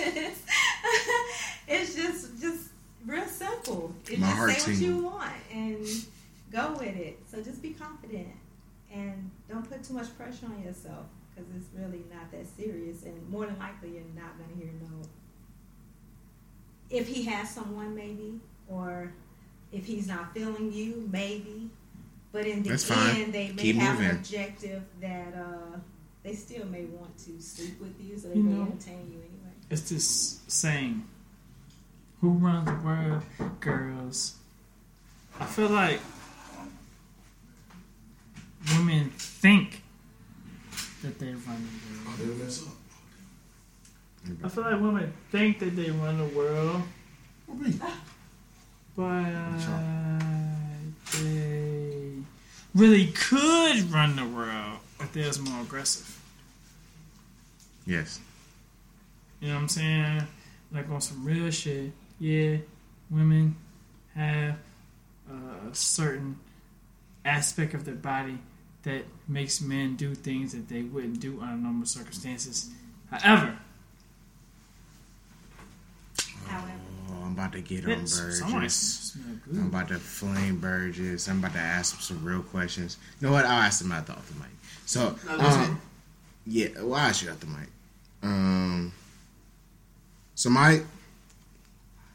it's just, just real simple. It's My just heart say what you want and go with it. So just be confident and don't put too much pressure on yourself because it's really not that serious. And more than likely, you're not going to hear no. If he has someone, maybe, or if he's not feeling you, maybe. But in the That's fine. end, they may Keep have an objective that uh, they still may want to sleep with you, so they You may know. entertain you anyway. It's this saying, "Who runs the world, girls?" I feel like women think that they run the world. I feel like women think that they run the world, but they really could run the world if they was more aggressive. Yes. You know what I'm saying? Like on some real shit. Yeah, women have a certain aspect of their body that makes men do things that they wouldn't do under normal circumstances. However, about to get on It's- Burgess. smell I'm about to flame Burgess. I'm about to ask him some real questions. You know what? I'll ask him out the off the mic. So, um, yeah, well, I'll ask you out the mic. Um, so my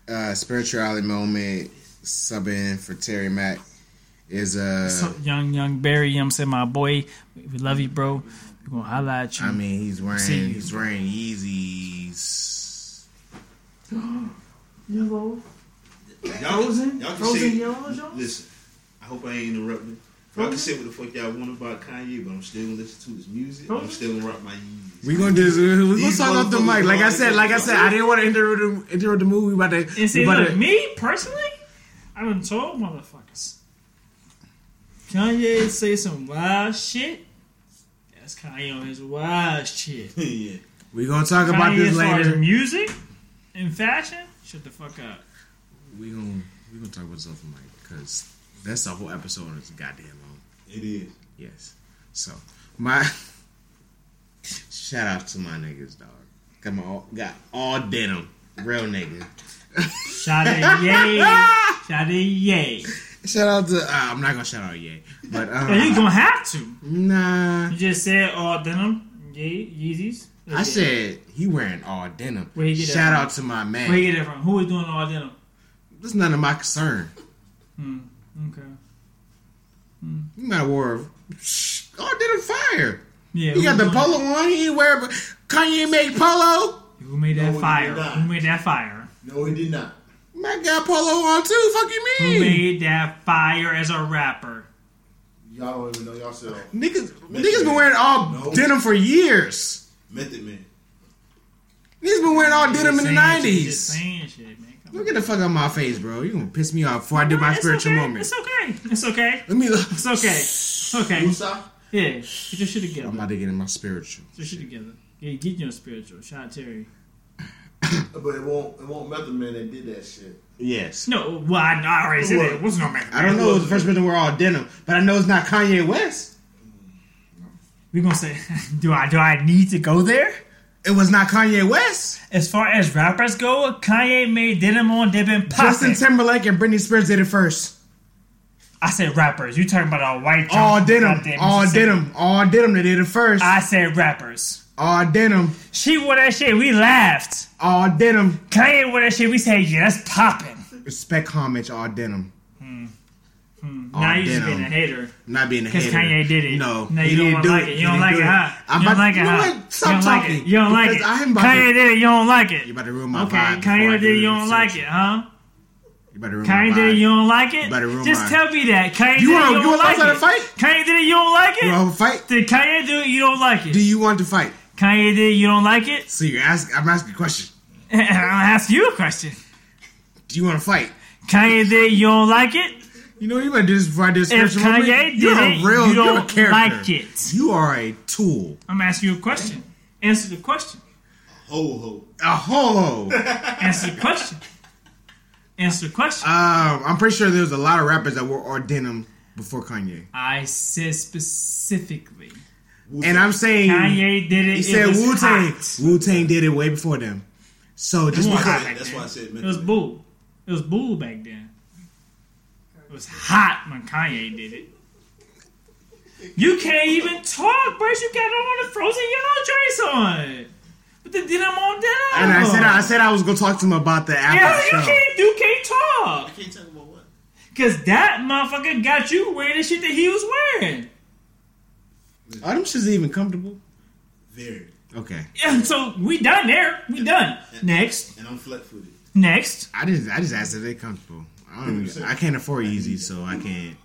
uh, spirituality moment subbing for Terry Mack is uh, So, young, young Barry, you know what I'm saying? My boy, we love you, bro. We're going to holla at you. I mean, he's wearing you. he's wearing Yeezys. Yellow. Y'all, Frozen? y'all can Frozen say, yellow, Jones? listen, I hope I ain't interrupting. Y'all can say what the fuck y'all want about Kanye, but I'm still gonna listen to his music. I'm still gonna rock my Yeezys. We gonna do this. Uh, we gonna talk off the mic. Like I going said, like I said, I didn't want to interrupt the, interrupt the movie. We about to. And we see, look, to- me personally, I've been told motherfuckers. Kanye say some wild shit. That's Kanye on his wild shit. yeah. we gonna talk about this as far later. music and fashion, shut the fuck up. We gonna we gonna talk about this off the because that's the whole episode. and It's goddamn long. It is. Yes. So my shout out to my niggas, dog. Got my all, got all denim, real nigga. Shout out yay. Shout out yay. Shout out to uh, I'm not gonna shout out yay, but uh, you gonna have to. nah. You just said all denim, yay, Yeezys. I said he wearing all denim. Where he get Shout from? out to my man. Where you get it from? Who is doing all denim? That's none of my concern. Hmm. Okay. You might have wore all denim fire. Yeah. He got the doing- polo on. He ain't wear. Kanye made polo. Who made that No, fire? Who made that fire? No, he did not. Man got polo on too. Fuck you Who made that fire as a rapper? Y'all don't even know yourself. Niggas, niggas been wearing all No. denim for years. Method Man. Niggas been wearing all denim in the nineties. Just saying shit, man. Come Don't get the fuck out my face, bro. You gonna piss me off before I do my It's spiritual okay. moment. It's okay. It's okay. Let me. Look. It's okay. It's okay. Musa? Yeah. Get your shit together. I'm about to get in my spiritual. Get your shit together. Yeah, get your spiritual. Shout out Terry. But it won't. It won't Method Man that did that shit. Yes. No, well, I, I already said it. What's no man? I don't know. It was the first person to wear all denim, but I know it's not Kanye West. We gonna say, do I do I need to go there? It was not Kanye West. As far as rappers go, Kanye made denim on. They've been popping. Justin Timberlake and Britney Spears did it first. I said rappers. You talking about a white? All jump- denim. All Mississippi. denim. All denim. They did it first. I said rappers. All denim. She wore that shit. We laughed. All denim. Kanye wore that shit. We said, yeah, that's popping. Respect homage. All denim. Hmm. Hmm. All now you just being a hater. I'm not being a hater. Because. Kanye did it. No, no, you don't do like it. it. You don't like it, huh? I'm You don't like it, you huh? Stop don't like talking. it. You don't like it. Kanye to- did it. You don't like it. You about to ruin my Okay, vibe. I Kanye did it. You don't like it, huh? You better ruin Kanye did it. You don't like it. better ruin Just my- tell me that. Kanye You did it. wanna- You you don't wanna like start it. a fight? Kanye did it. You don't like it. You want to fight? Did Kanye do it? You don't like it. Do you want to fight? Kanye did. You don't like it. So you're asking. I'm asking a question. I'm gonna ask you a question. Do you want to fight? Kanye did. You don't like it. You know you better do this before I do this. If Kanye moment. did you're it, a real, you you're a don't character. like it. You are a tool. I'm asking you a question. Answer the question. Ho ho. A ho. ho. Answer the question. Answer the question. um, I'm pretty sure there's a lot of rappers that wore all denim before Kanye. I said specifically. And I'm saying Kanye did it. he said Wu Tang. Wu Tang did it way before them. So just It was because hot back That's then. why I said It was Man. bull. It was bull back then. It was hot when Kanye did it. You can't even talk, bro. You got on the frozen yellow joints on. But the denim on denim. and I said I said I was gonna talk to him about the after yeah, the you show. can't. You can't talk. I can't talk about what. Cause that motherfucker got you wearing the shit that he was wearing. Are them shits even comfortable? Very. Okay. Yeah, so we done there. We done. Next. And I'm flat footed. Next. I just I just asked if they comfortable. I don't even, I can't afford Yeezy, so I can't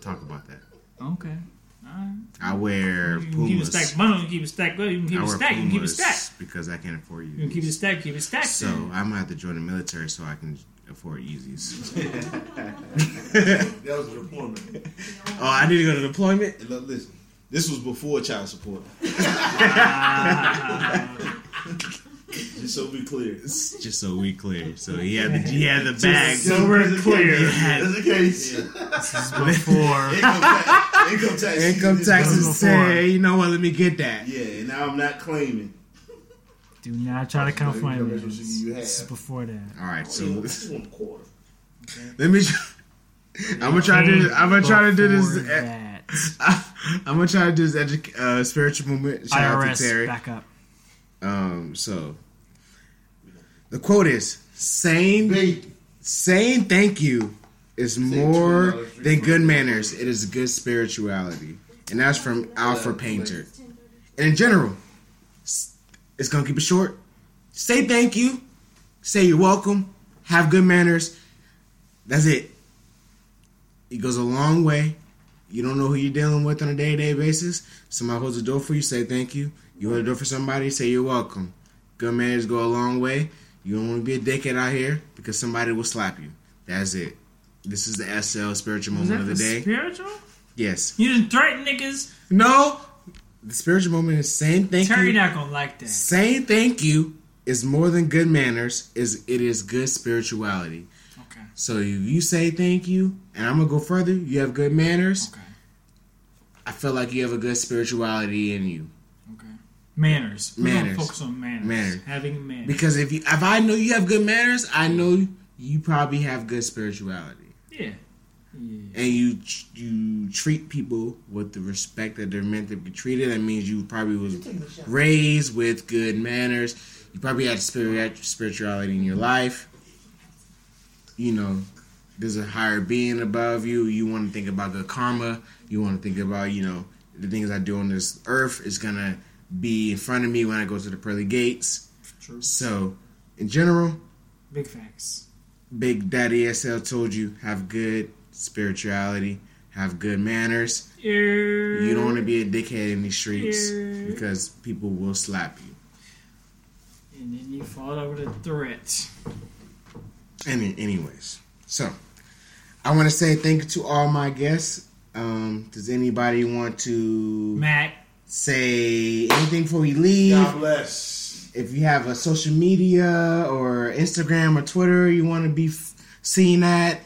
talk about that. Okay. Alright. I wear You can keep it Pumas. stacked. Money, you can keep it stacked. You can keep I it wear stacked. You can keep it Pumas stacked. because I can't afford You You can keep it Yeezys. stacked. Keep it stacked. So. I'm gonna have to join the military so I can afford Yeezys. That was a deployment. oh, I need to go to deployment. And look, listen, this was before child support. Just so we clear. Just so we clear. So he had the he had the bag. so we're clear. He had That's the case. Before. Income tax. Income tax. income taxes before. say, hey, you know what? Let me get that. Yeah, and now I'm not claiming. Do not try to come for my You man. know, you have. This is before that. All right, so You want a quarter. let me. I'm gonna try to. do- I'm gonna try to do Before this. That. I'm gonna try to do this edu- uh, spiritual movement. Shout out to IRS, Terry. back up. Um, so the quote is saying Bait. saying thank you is more than good manners. It is good spirituality, and that's from Alfred Painter. And in general, it's gonna keep it short. Say thank you. Say you're welcome. Have good manners. That's it. It goes a long way. You don't know who you're dealing with on a day to day basis. Somebody holds the door for you, say thank you. You hold the door for somebody, say you're welcome. Good manners go a long way. You don't want to be a dickhead out here because somebody will slap you. That's it. This is the SL spiritual moment of the the day. spiritual? Yes. You didn't threaten niggas. No. The spiritual moment is saying thank Terry you. not gonna like that. Saying thank you is more than good manners. Is it is good spirituality. Okay. So if you say thank you, and I'm gonna go further, you have good manners. Okay. I feel like you have a good spirituality in you. Okay. Manners. We're Manners. focus on manners. Manners. Having manners. Because if you if I know you have good manners, I know you probably have good spirituality. yeah. Yeah. And you you treat people with the respect that they're meant to be treated. That means you probably was raised with good manners. You probably had spirit spirituality in your life. You know, there's a higher being above you. You want to think about good karma. You want to think about you know the things I do on this earth is gonna be in front of me when I go to the pearly gates. True. So, in general, Big facts. Big Daddy SL told you have good spirituality, have good manners. Yeah. You don't want to be a dickhead in these streets Yeah. because people will slap you. And then you fall over the threat. And anyways, so I want to say thank you to all my guests. Um, does anybody want to Mac. say anything before we leave? God bless. If you have a social media or Instagram or Twitter you want to be f- seen at,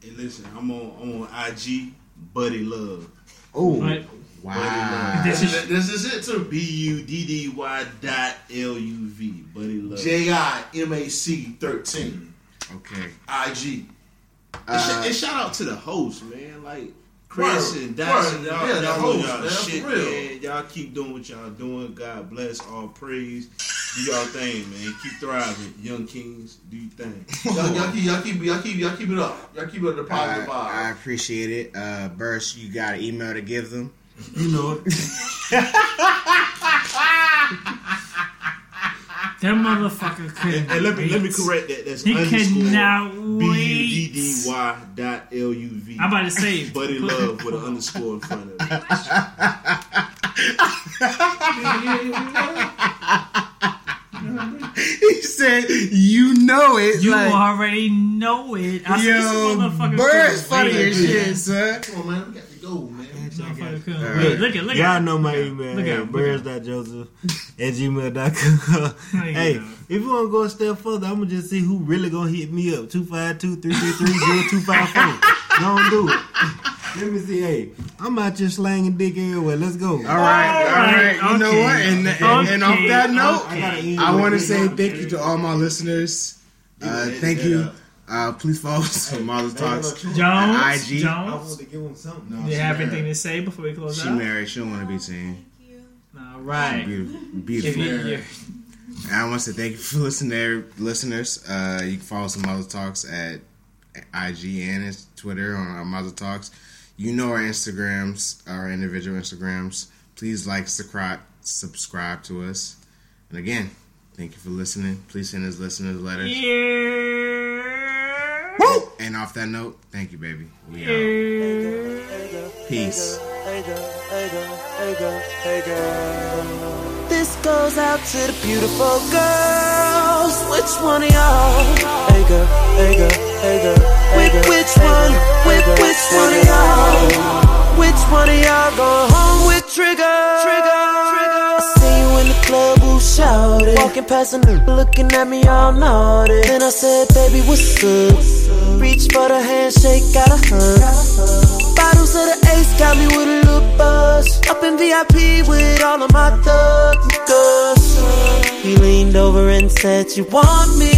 Hey, listen, I'm on I'm on IG, Buddy Love. oh But wow, This is- This is it too. B U D D Y dot L U V. Buddy Love. J I M A C thirteen. okay. I G. and, sh- Uh, and shout out to the host, man. Like Chris Word, and Dodson, word. y'all, Yeah, y'all, host, y'all man, for shit, real. man. Y'all keep doing what y'all doing. God bless, all praise. Do y'all thing, man. Keep thriving, young kings. Do your thing. Y'all, y'all keep, y'all keep, y'all keep, y'all keep it up. Y'all keep it up the I, positive I vibe. appreciate it. Uh, Burst, you got an email to give them? You know it. that motherfucker couldn't. And, and let me wait. let me correct that. That's He underscore cannot B U D D wait. Y dot L U V. I'm about to say. Buddy Love with an underscore in front of it. he said, "You know it." You like, already know it. I said, this yo, motherfucker Burst funny as shit, son. Come on, man. We got to go, man. Motherfucker couldn't All right. Look at look Y'all know my look at- email. Look Hey, at birds.joseph at gmail.com. There you hey, if you want to go a step further, I'm going to just see who really going to hit me up. 252-333-0254. Don't do it. Let me see. Hey, I'm out just slanging dick everywhere. Let's go. All right, all right. right, You know what? And, and, and off that note, I I want to say thank you to all my listeners. Uh, thank you. Uh, please follow us on Marvel Talks. Jones. At IG. I Jones. want to give him something. Do you have anything to say before we close She out? married. She don't want to be seen. Thank you. All right. Beautiful. Beautiful. you, you, And I want to say thank you for listening, there, listeners. Uh, you can follow some Muzzle Talks at IG and its Twitter on our Muzzle Talks. You know our Instagrams, our individual Instagrams. Please like, subscribe, subscribe to us. And again, thank you for listening. Please send us listeners letters. yeah. Woo! And off that note, thank you, baby. We out. Peace. This goes out to the beautiful girls. Which one of y'all? Hey girl, hey girl, hey girl. Which, which one? Which, which one of y'all? Which one of y'all go home with Trigger? Trigger, Trigger. I see you in the club, who shouted? Walking past a nigga looking at me all naughty. Then I said, baby, what's up? Reach for the handshake, got a hug. Bottles of the ace got me with a little buzz. Up in VIP with all of my thugs. He leaned over and said you want me.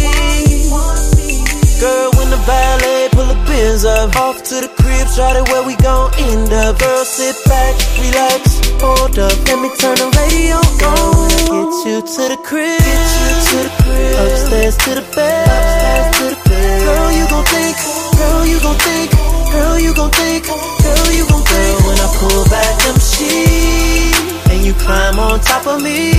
Girl, when the valet pull the Benz up, off to the crib, try to where we gon' end up. Girl, sit back, relax, hold up, let me turn the radio on. Get you to the crib, get you to the crib, upstairs to the bed, upstairs to the bed. Girl, you gon' think, girl, you gon' think, girl, you gon' think, girl, you gon' think. Girl, When I pull back them sheets and you climb on top of me.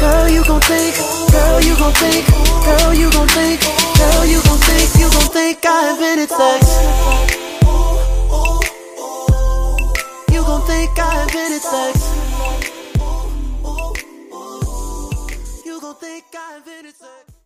Girl, you gon' think, girl, you gon' think, girl, you gon' think, girl, you gon' think, you gon' think I invented sex. think I invented sex. You gon' think I invented sex.